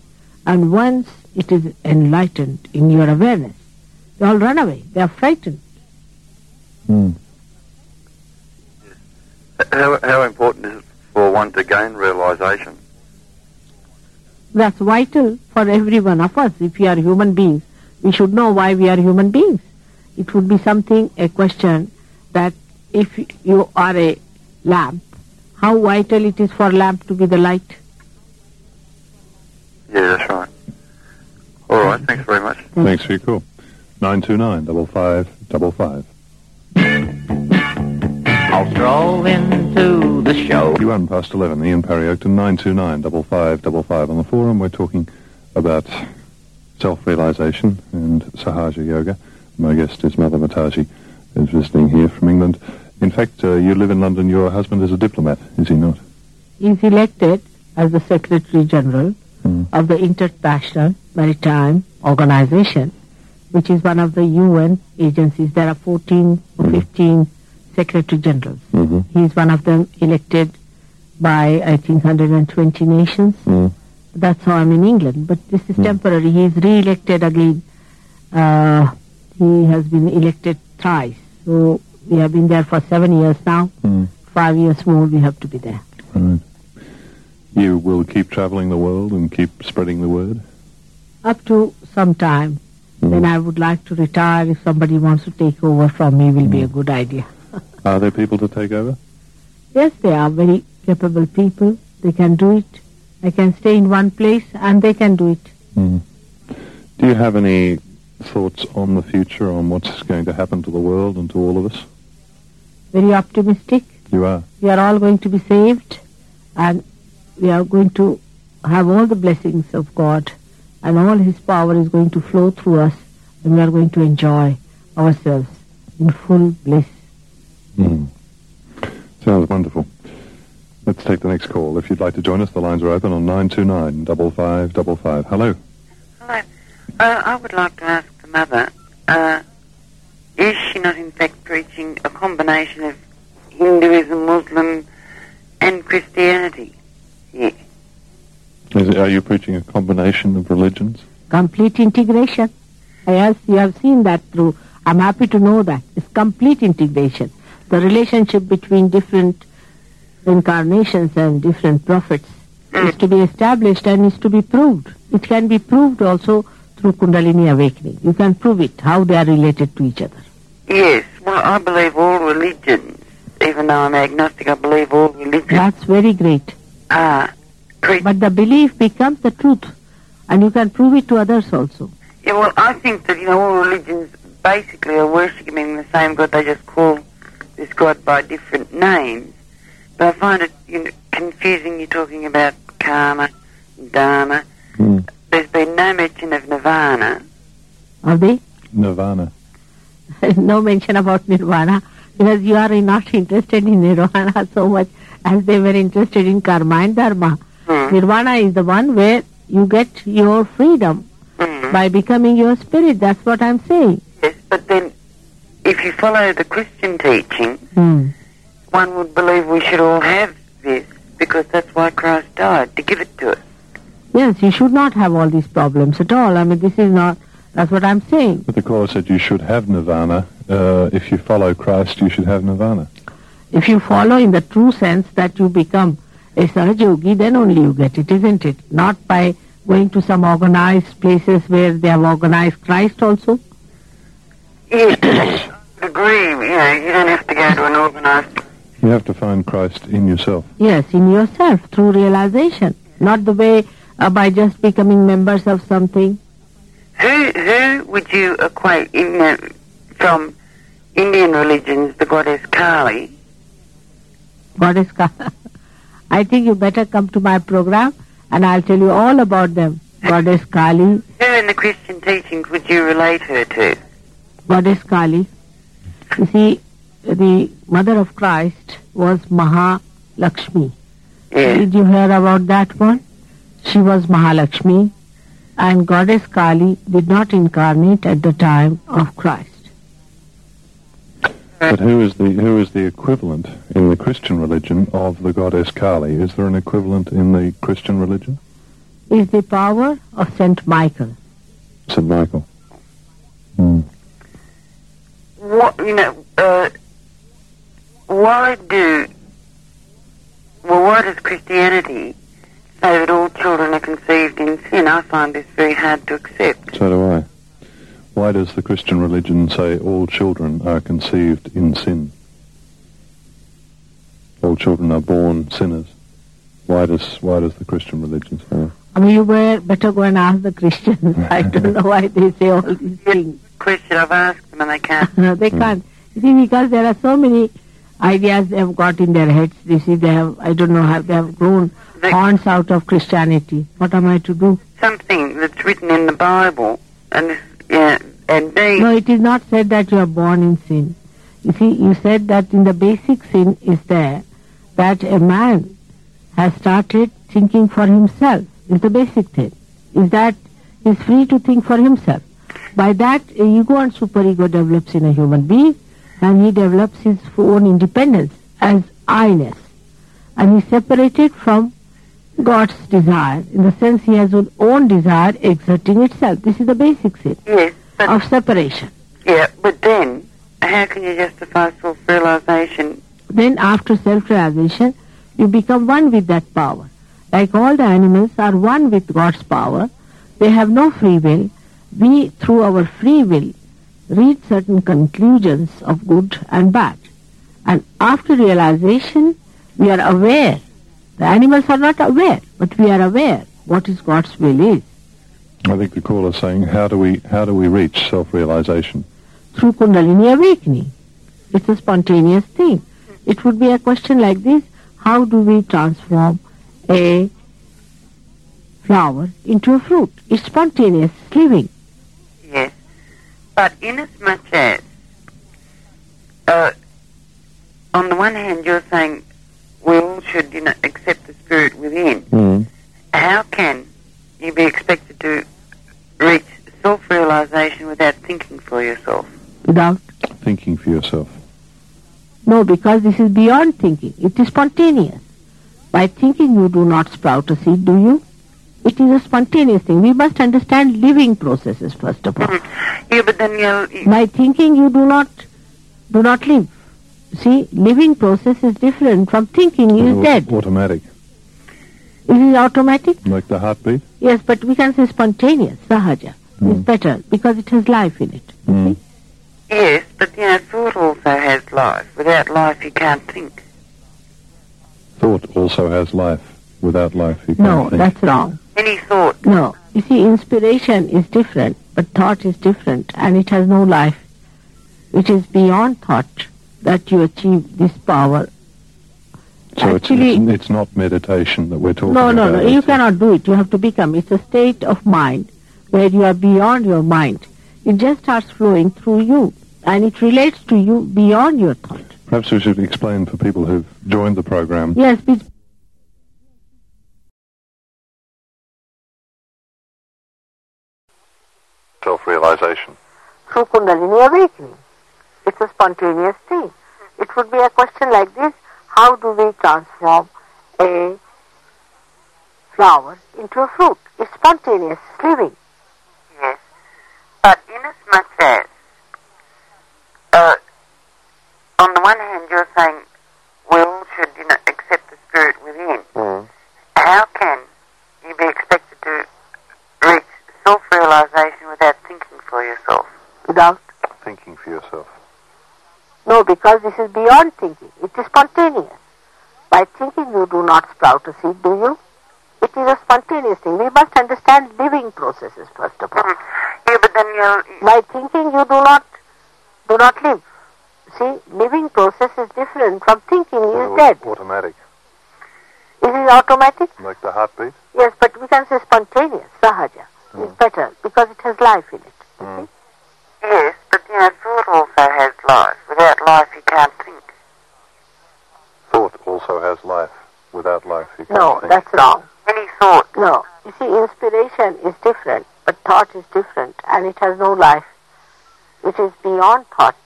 And once it is enlightened in your awareness, they all run away. They are frightened. Hmm. How, how important is it for one to gain realization? That's vital for every one of us. If we are human beings, we should know why we are human beings. It would be something, a question that if you are a lamp, how vital it is for lamp to be the light. Yeah, that's right. All right, thanks very much. Thanks for your call. 929 5555. I'll stroll into the show. You one past 11, Ian Parry Oakden, 929 5555. On the forum, we're talking about self-realization and Sahaja Yoga. My guest is Mother Mataji, who's visiting here from England. In fact, uh, you live in London. Your husband is a diplomat, is he not? He's elected as the Secretary General of the International Maritime Organization, which is one of the UN agencies. There are 14 or 15 Secretary Generals. Mm-hmm. He is one of them elected by, I think, 120 nations. Mm. That's how I'm in England. But this is temporary. He is re-elected again. Uh, he has been elected thrice. So we have been there for seven years now. Mm. Five years more we have to be there. Right. You will keep traveling the world and keep spreading the word? Up to some time. Then I would like to retire. If somebody wants to take over from me, will be a good idea. Are there people to take over? Yes, they are very capable people. They can do it. I can stay in one place and they can do it. Mm. Do you have any thoughts on the future, on what's going to happen to the world and to all of us? Very optimistic. You are. We are all going to be saved and we are going to have all the blessings of God and all His power is going to flow through us and we are going to enjoy ourselves in full bliss. Mm. Sounds wonderful. Let's take the next call. If you'd like to join us, the lines are open on 929 5555. Hello. Hello. Uh, I would like to ask the mother, uh, is she not in fact preaching a combination of Hinduism, Muslim, and Christianity? Yeah. Is it, are you preaching a combination of religions? Complete integration. Yes, you have seen that through. I'm happy to know that. It's complete integration. The relationship between different incarnations and different prophets is to be established and is to be proved. It can be proved also through Kundalini awakening. You can prove it, how they are related to each other. Yes. Well, I believe all religions, even though I'm agnostic, I believe all religions That's very great. Ah, are. But the belief becomes the truth. And you can prove it to others also. Yeah, well, I think that, you know, all religions basically are worshipping the same God. They just call this God by different names. But I find it you know, confusing. You're talking about karma, dharma. Hmm. There's been no mention of nirvana. Are they? Nirvana. There's no mention about nirvana because you are not interested in nirvana so much as they were interested in karma and dharma. Nirvana is the one where you get your freedom by becoming your spirit. That's what I'm saying. Yes, but then if you follow the Christian teaching, Hmm. one would believe we should all have this because that's why Christ died, to give it to us. Yes, you should not have all these problems at all. I mean, this is not, that's what I'm saying. But the Course said you should have nirvana. Uh, if you follow Christ, you should have nirvana. If you follow in the true sense that you become a Sahaja Yogi, then only you get it, isn't it? Not by going to some organized places where they have organized Christ also. Yes, I agree. You know, you don't have to go to an organised... You have to find Christ in yourself. Yes, in yourself, through realization. Not the way uh, by just becoming members of something. Who, who would you equate in the, from Indian religions, the goddess Kali? Goddess Ka- I think you better come to my program and I'll tell you all about them. Goddess Kali, Who in the Christian teachings would you relate her to? Goddess Kali. You see, the mother of Christ was Mahalakshmi. Did you hear about that one? She was Mahalakshmi and Goddess Kali did not incarnate at the time of Christ. But who is the who is the equivalent in the Christian religion of the goddess Kali? Is there an equivalent in the Christian religion? Is the power of Saint Michael. St. Michael. What, you know, uh, why do, well, why does Christianity say that all children are conceived in sin? I find this very hard to accept. So do I. Why does the Christian religion say all children are conceived in sin? all children are born sinners. Why does why does the Christian religion say that? I mean, you were better go and ask the Christians. I don't know why they say all these things. Question I've asked them and they can't. No, they hmm. can't. You see, because there are so many ideas they have got in their heads. You see, they have, I don't know, how they have grown horns out of Christianity. What am I to do? Something that's written in the Bible and and. No, it is not said that you are born in sin. You see, you said that in the basic sin is there that a man has started thinking for himself. Is the basic thing. Is that he is free to think for himself. By that, ego and superego develops in a human being, and he develops his own independence as I-ness. And he is separated from God's desire, in the sense he has his own desire exerting itself. This is the basic sin Yes, of separation. yeah, but then how can you justify self-realization? Then after self-realization, you become one with that power. Like all the animals are one with God's power. They have no free will. We, through our free will, reach certain conclusions of good and bad. And after realization, we are aware. The animals are not aware, but we are aware what is God's will is. I think the caller is saying, how do we how do we reach self-realization? through Kundalini awakening. It's a spontaneous thing. It would be a question like this, how do we transform a flower into a fruit? It's spontaneous living. Yes, but inasmuch as, uh, on the one hand, you're saying we all should, you know, accept the spirit within. Mm. How can you be expected to reach self-realization without thinking for yourself? Without Thinking for yourself. no, because this is beyond thinking. It is spontaneous. By thinking you do not sprout a seed, do you? It is a spontaneous thing. We must understand living processes first of all. Yeah, but then you'll, you By thinking you do not do not live. See, living process is different from thinking you is dead. Automatic. It is automatic? Like the heartbeat? Yes, but we can say spontaneous, sahaja. It's better because it has life in it. Mm. yes, but you know, thought also has life. Without life, you can't think. Thought also has life. Without life, you can't No, think. that's wrong. Any thought. No. You see, inspiration is different, but thought is different, and it has no life. It is beyond thought that you achieve this power. So it's, Actually- it's, it's not meditation that we're talking No, about. no, no. No. You it's- cannot do it. You have to become. It's a state of mind where you are beyond your mind. It just starts flowing through you, and it relates to you beyond your thought. Perhaps we should explain for people who've joined the program. Yes, it's Self-realization. through Kundalini awakening. It's a spontaneous thing. It would be a question like this, how do we transform a flower into a fruit? It's spontaneous living. Yes. But inasmuch as, uh, on the one hand, you're saying we all should, you know, accept the spirit within. How can you be expected to reach self-realization without thinking for yourself? Without Thinking for yourself. No, because this is beyond thinking. It is spontaneous. By thinking you do not sprout a seed, do you? It is a spontaneous thing. We must understand living processes first of all. Yeah, but then you'll, By thinking you do not do not live. See, living process is different from thinking he is dead. Automatic. It is automatic? Like the heartbeat? Yes, but we can say spontaneous, sahaja. It's better because it has life in it. Mm. yes, but you know, thought also has life. Without life, you can't think. Thought also has life. Without life, you can't think No, think. that's wrong. Any thought. No. You see, inspiration is different, but thought is different, and it has no life. It is beyond thought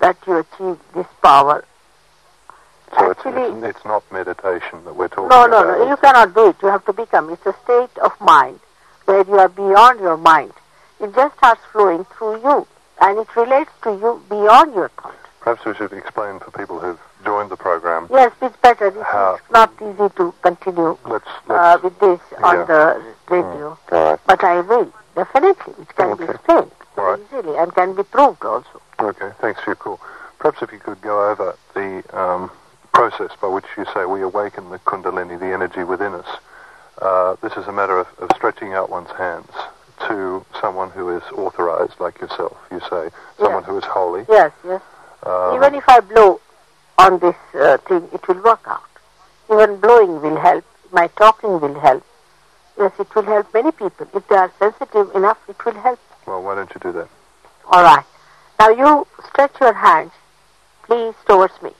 that you achieve this power. So it's, Actually- it's, it's not meditation that we're talking No, about. no, no. No. You cannot do it. You have to become. It's a state of mind where you are beyond your mind. It just starts flowing through you, and it relates to you beyond your thought. Perhaps we should explain for people who've joined the program. Yes, it's better. It's, not easy to continue Let's, uh, let's with this on the radio, all right. but I will definitely. It can be explained right. easily and can be proved also. Okay, thanks for your call. Perhaps if you could go over the um, process by which you say we awaken the Kundalini, the energy within us. Uh, this is a matter of, of stretching out one's hands to someone who is authorized, like yourself. You say someone Yes. who is holy. Yes, yes. Um, Even if I blow on this uh, thing, it will work out. Even blowing will help. My talking will help. Yes, it will help many people. If they are sensitive enough, it will help. well, why don't you do that? All right. Now you stretch your hands, please, towards me.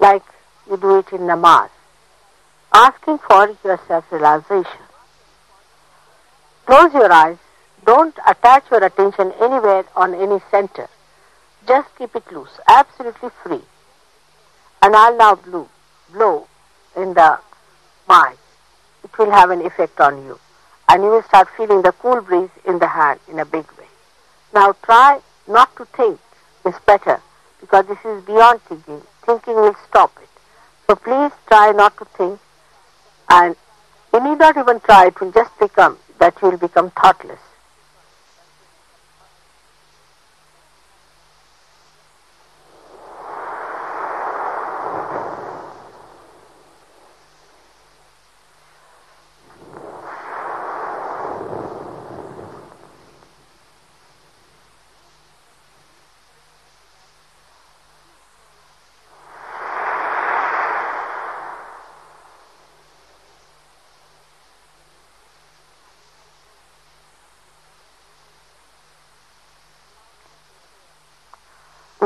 Like you do it in namaz. Asking for your self-realization. Close your eyes. Don't attach your attention anywhere on any center. Just keep it loose, absolutely free. And I'll now blow, blow in the mind. It will have an effect on you. And you will start feeling the cool breeze in the hand in a big way. Now try not to think It's better because this is beyond thinking. Thinking will stop it. So please try not to think and you need not even try, it will just become that will become thoughtless.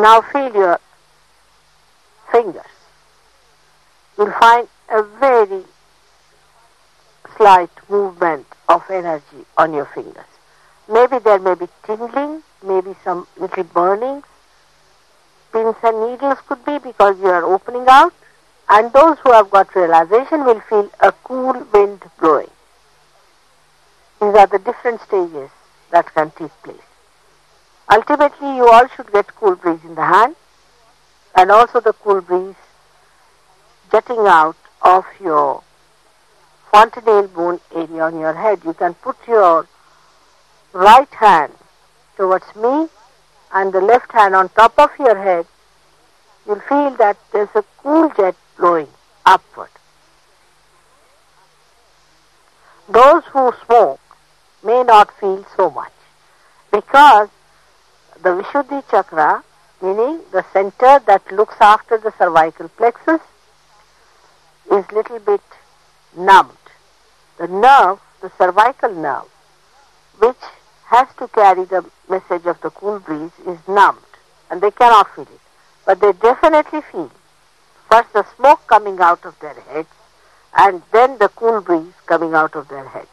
Now feel your fingers. You'll find a very slight movement of energy on your fingers. Maybe there may be tingling, maybe some little burnings. Pins and needles could be because you are opening out. And those who have got realization will feel a cool wind blowing. These are the different stages that can take place. Ultimately, you all should get cool breeze in the hand and also the cool breeze jetting out of your fontanelle bone area on your head. You can put your right hand towards me and the left hand on top of your head. You'll feel that there's a cool jet blowing upward. Those who smoke may not feel so much because the Vishuddhi chakra, meaning the center that looks after the cervical plexus, is little bit numbed. The nerve, the cervical nerve, which has to carry the message of the cool breeze, is numbed, and they cannot feel it. But they definitely feel first the smoke coming out of their heads, and then the cool breeze coming out of their heads.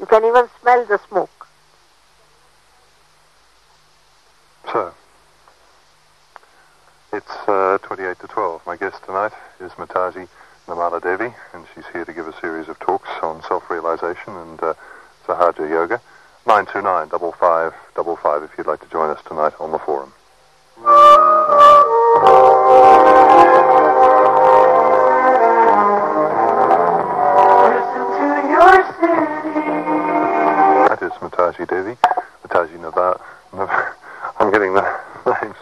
You can even smell the smoke. So, it's uh, 28 to 12. My guest tonight is Mataji Nirmala Devi, and she's here to give a series of talks on self-realization and uh, Sahaja Yoga. 929 5555 if you'd like to join us tonight on the forum. That is Mataji Devi. Mataji Nava. Getting the names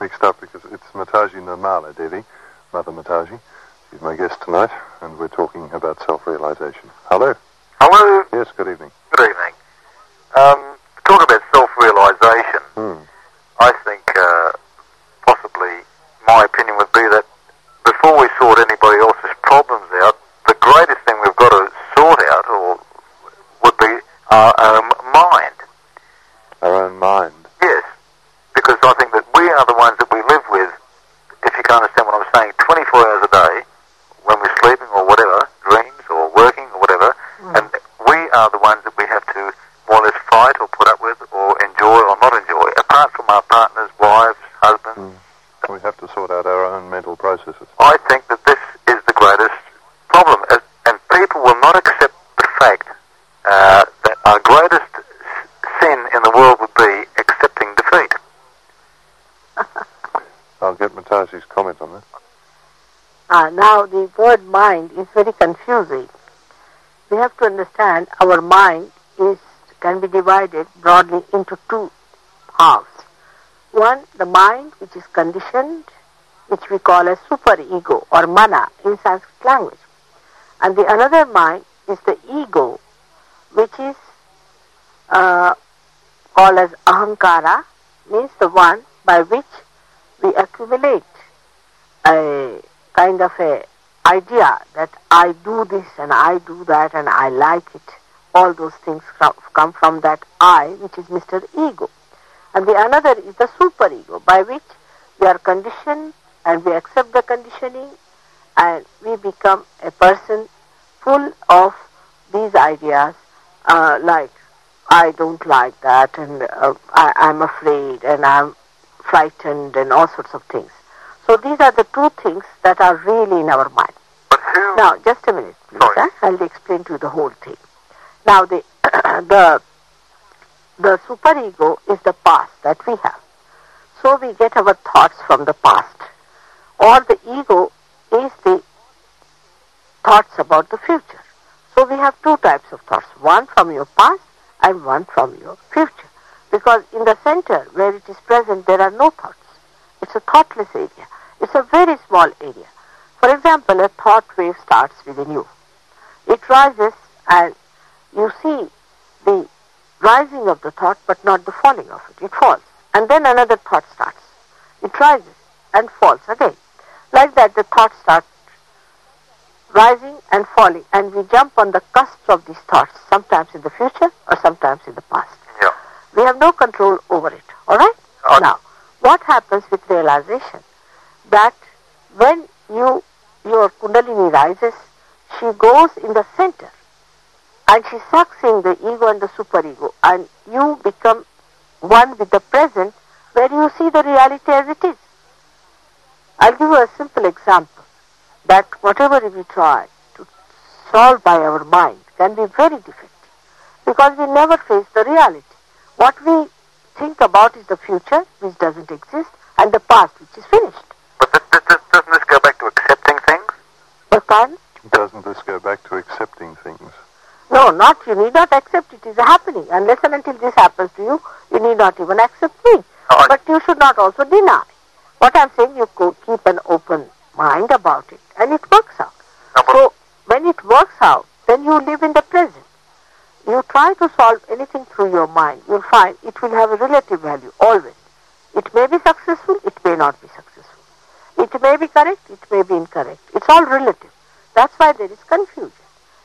mixed up because it's Mataji Nirmala Devi, Mother Mataji. She's my guest tonight, and we're talking about self-realization. Hello. Hello. Yes, good evening. Good evening. Um, talk about self-realization. Hmm. I think uh, possibly my opinion would be that before we sort anybody else's problems out, the greatest thing we've got to sort out or would be our own mind. Our own mind. Yes, because I think that we are the ones that we live with, if you can understand what I'm saying, 24 hours a day, when we're sleeping or whatever, dreams or working or whatever, and we are the ones that we have to more or less fight or put up with or enjoy or not enjoy, apart from our partners, wives, husbands. We have to sort out our own mental processes. I think that this is the greatest problem, and, and people will not accept the fact uh, that our greatest s- sin in the world would be accepting defeat. I'll get Mataji's comment on that. Ah, now the word mind is very confusing. We have to understand our mind is can be divided broadly into two halves. One, the mind which is conditioned which we call as superego or mana in Sanskrit language. And the another mind is the ego, which is uh, called as ahankara, means the one by which we accumulate a kind of a idea that I do this and I do that and I like it. All those things come from that I, which is Mr. Ego. And the another is the superego, by which we are conditioned and we accept the conditioning and we become a person full of these ideas uh, like I don't like that and uh, I, I'm afraid and I'm frightened and all sorts of things. So these are the two things that are really in our mind. Now, just a minute, please. Huh? I'll explain to you the whole thing. Now, the the the superego is the past that we have. So we get our thoughts from the past. Or the ego is the thoughts about the future. So we have two types of thoughts, one from your past and one from your future. Because in the center where it is present, there are no thoughts. It's a thoughtless area. It's a very small area. For example, a thought wave starts within you. It rises and you see the rising of the thought but not the falling of it. It falls. And then another thought starts. It rises and falls again. Like that the thought starts rising and falling and we jump on the cusp of these thoughts sometimes in the future or sometimes in the past. Yeah. We have no control over it. Alright? Okay. Now, what happens with realization? That when you your kundalini rises, she goes in the center and she sucks in the ego and the superego and you become one with the present where you see the reality as it is. I'll give you a simple example that whatever we try to solve by our mind can be very difficult because we never face the reality. What we think about is the future which doesn't exist and the past which is finished. But th- th- th- doesn't this go back to accepting things? But pardon? Doesn't this go back to accepting things? No, not you need not accept it is happening. Unless and until this happens to you, you need not even accept me. Oh, But you should not also deny. What I'm saying, you could keep an open mind about it, and it works out. No, So when it works out, then you live in the present. You try to solve anything through your mind, you'll find will have a relative value always. It may be successful, it may not be successful. It may be correct, it may be incorrect. It's all relative. That's why there is confusion.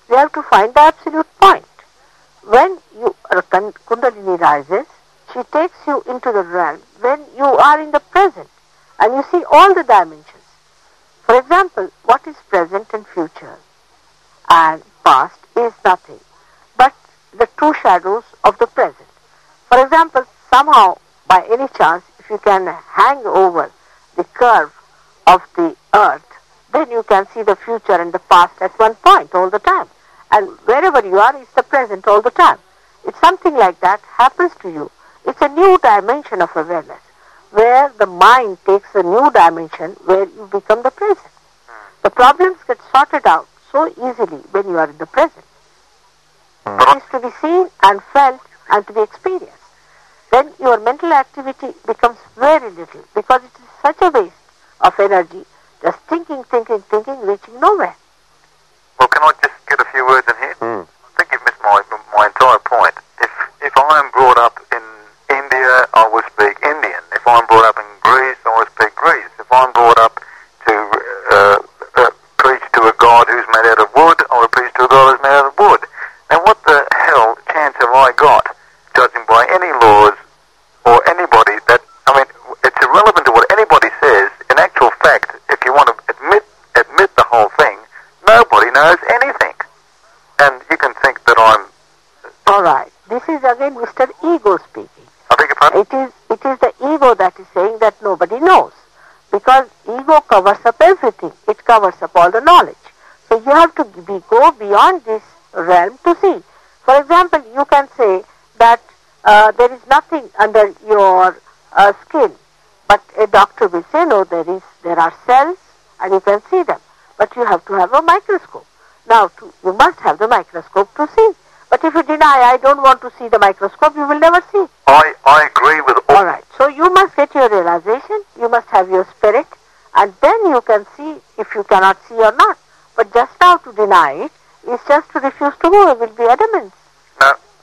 We have to find the absolute point. When you uh, kun- Kundalini rises, she takes you into the realm when you are in the present and you see all the dimensions. For example, what is present and future and past is nothing but the two shadows of the present. For example, somehow, by any chance, if you can hang over the curve of the earth, then you can see the future and the past at one point all the time. And wherever you are it's the present all the time. If something like that happens to you, it's a new dimension of awareness, where the mind takes a new dimension where you become the present. The problems get sorted out so easily when you are in the present. It is to be seen and felt and to be experienced. Then your mental activity becomes very little because it is such a waste of energy, just thinking, thinking, thinking, reaching nowhere. Well, can I just get a few words in here? Hmm. I think you've missed my, my entire point. If, if I'm brought up in India, I will speak Indian. If I'm brought up in Greece, I will speak Greece. If I'm brought up to uh, uh, preach to a God who's made out of wood, I will preach to a God who's made out of wood. Now, what the hell chance have I got, judging by any laws or anybody that, I mean, it's irrelevant to what anybody says. In actual fact, if you want to admit, admit the whole thing, nobody knows anything. And you can think that I'm, All right. This is again Mr. Ego speaking. I beg your pardon? It is it is the ego that is saying that nobody knows. Because ego covers up everything. It covers up all the knowledge. So you have to be, go beyond this realm to see. For example, you can say that uh, there is nothing under your uh, skin, but a doctor will say no, there is there are cells and you can see them, but you have to have a microscope. Now, to, you must have the microscope to see. But if you deny, I don't want to see the microscope, you will never see. I, I agree with all. All right. So you must get your realization. You must have your spirit, And then you can see if you cannot see or not. But just now to deny it is just to refuse to go. It will be adamant.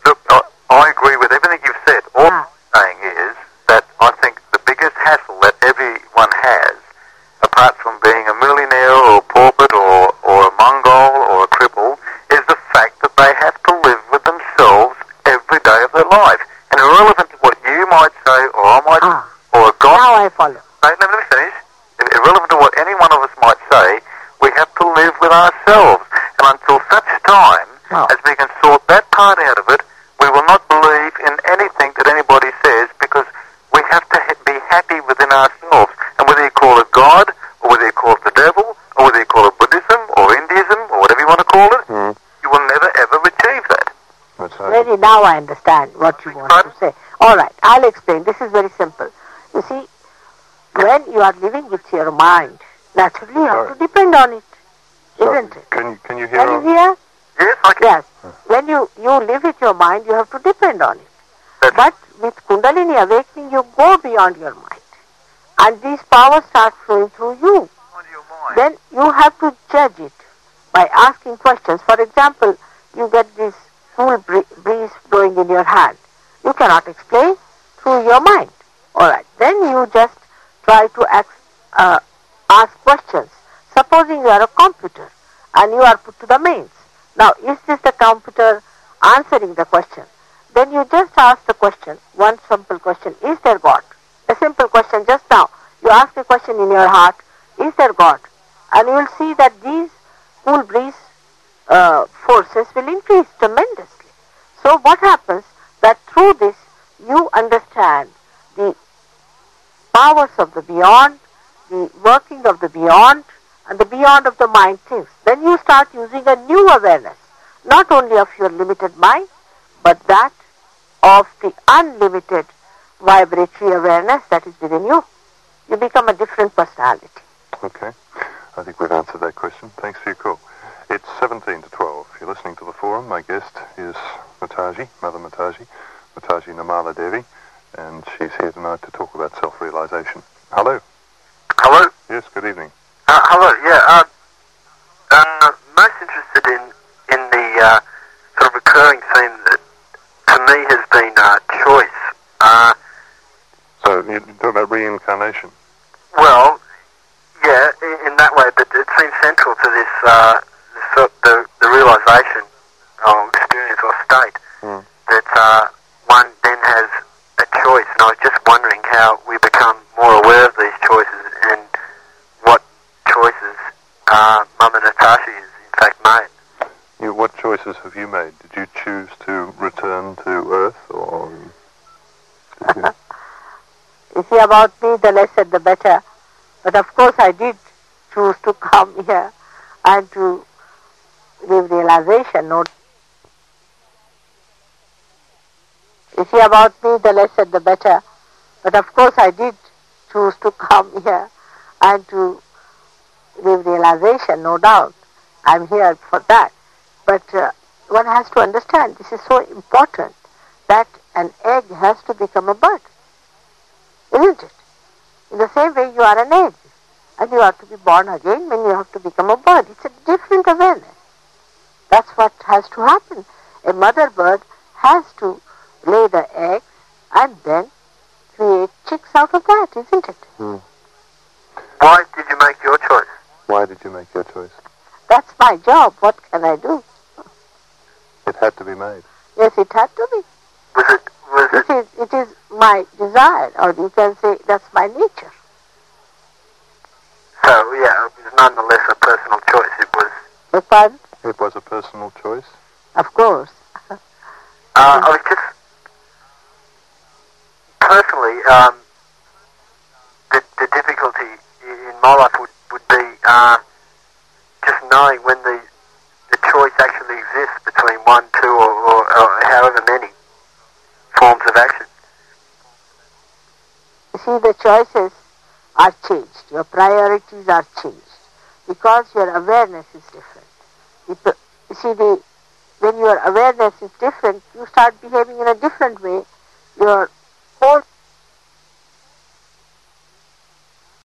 Look, I, I agree with everything you've said. All I'm saying is that I think the biggest hassle that everyone has, apart from being a millionaire or a pauper or, or a Mongol or a cripple, is the fact that they have to live with themselves every day of their life. And irrelevant to what you might say or I might ah. or a God... Now I follow. No, let me finish. Irrelevant to what any one of us might say, we have to live with ourselves. And until such time as we can sort that part out of it, we will not believe in anything that anybody says because we have to ha- be happy within ourselves. And whether you call it God, or whether you call it the devil, or whether you call it Buddhism, or Hinduism, or whatever you want to call it, you will never ever achieve that. Really, now I understand what you want to say. All right, I'll explain. This is very simple. You see, when you are living with your mind, naturally you have to depend on it, isn't it? Can, can you hear? Can you hear? Yes, I can. Yes. When you, you live with your mind, you have to depend on it. But with Kundalini awakening, you go beyond your mind. And these powers start flowing through you. Then you have to judge it by asking questions. For example, you get this cool breeze blowing in your hand. You cannot explain through your mind. All right. Then you just try to ask, uh, ask questions. Supposing you are a computer and you are put to the mains. Now, is this the computer answering the question? Then you just ask the question, one simple question, is there God? A simple question just now. You ask a question in your heart, is there God? And you will see that these cool breeze uh, forces will increase tremendously. So what happens that through this you understand the powers of the beyond, the working of the beyond, and the beyond of the mind things. Then you start using a new awareness, not only of your limited mind, but that of the unlimited vibratory awareness that is within you. You become a different personality. Okay. I think we've answered that question. Thanks for your call. It's 17 to 12. You're listening to the forum. My guest is Mataji, Mother Mataji, Mataji Nirmala Devi, and she's here tonight to talk about self-realization. Hello. Hello? Yes, good evening. Uh, hello, yeah. Uh, uh, most interested in, in the uh, sort of recurring theme that to me has been uh, choice. Uh, So you're talking about reincarnation. well, yeah, in, in that way, but it seems central to this, uh, the, sort- the, the realization or experience or state Hmm. that uh, one then has a choice. And I was just wondering how we become more aware of these choices and what choices uh, Mama Natasha is in fact made. You, what choices have you made? Did you choose to return to Earth, or you? You see, about me, the less said the better. But of course, I did choose to come here and to give realization. No, you see, about me, the less said the better. But of course, I did choose to come here and to give realization. No doubt, I'm here for that. But uh, one has to understand this is so important that an egg has to become a bird isn't it? In the same way, you are an egg, and you have to be born again when you have to become a bird. It's a different awareness. That's what has to happen. A mother bird has to lay the eggs and then create chicks out of that, isn't it? Hmm. Why did you make your choice? Why did you make your choice? That's my job. What can I do? It had to be made. Yes, it had to be. Was it? Was it? Is, it is my desire, or you can say that's my nature. So yeah, it was nonetheless a personal choice. It was. Beg pardon? It was a personal choice. Of course. Uh, I was just personally um, the, the difficulty in my life would would be uh, just knowing when the the choice actually exists between one, two, or, or, or however many forms of action. You see, the choices are changed. Your priorities are changed because your awareness is different. You, you see, the, when your awareness is different, you start behaving in a different way. Your whole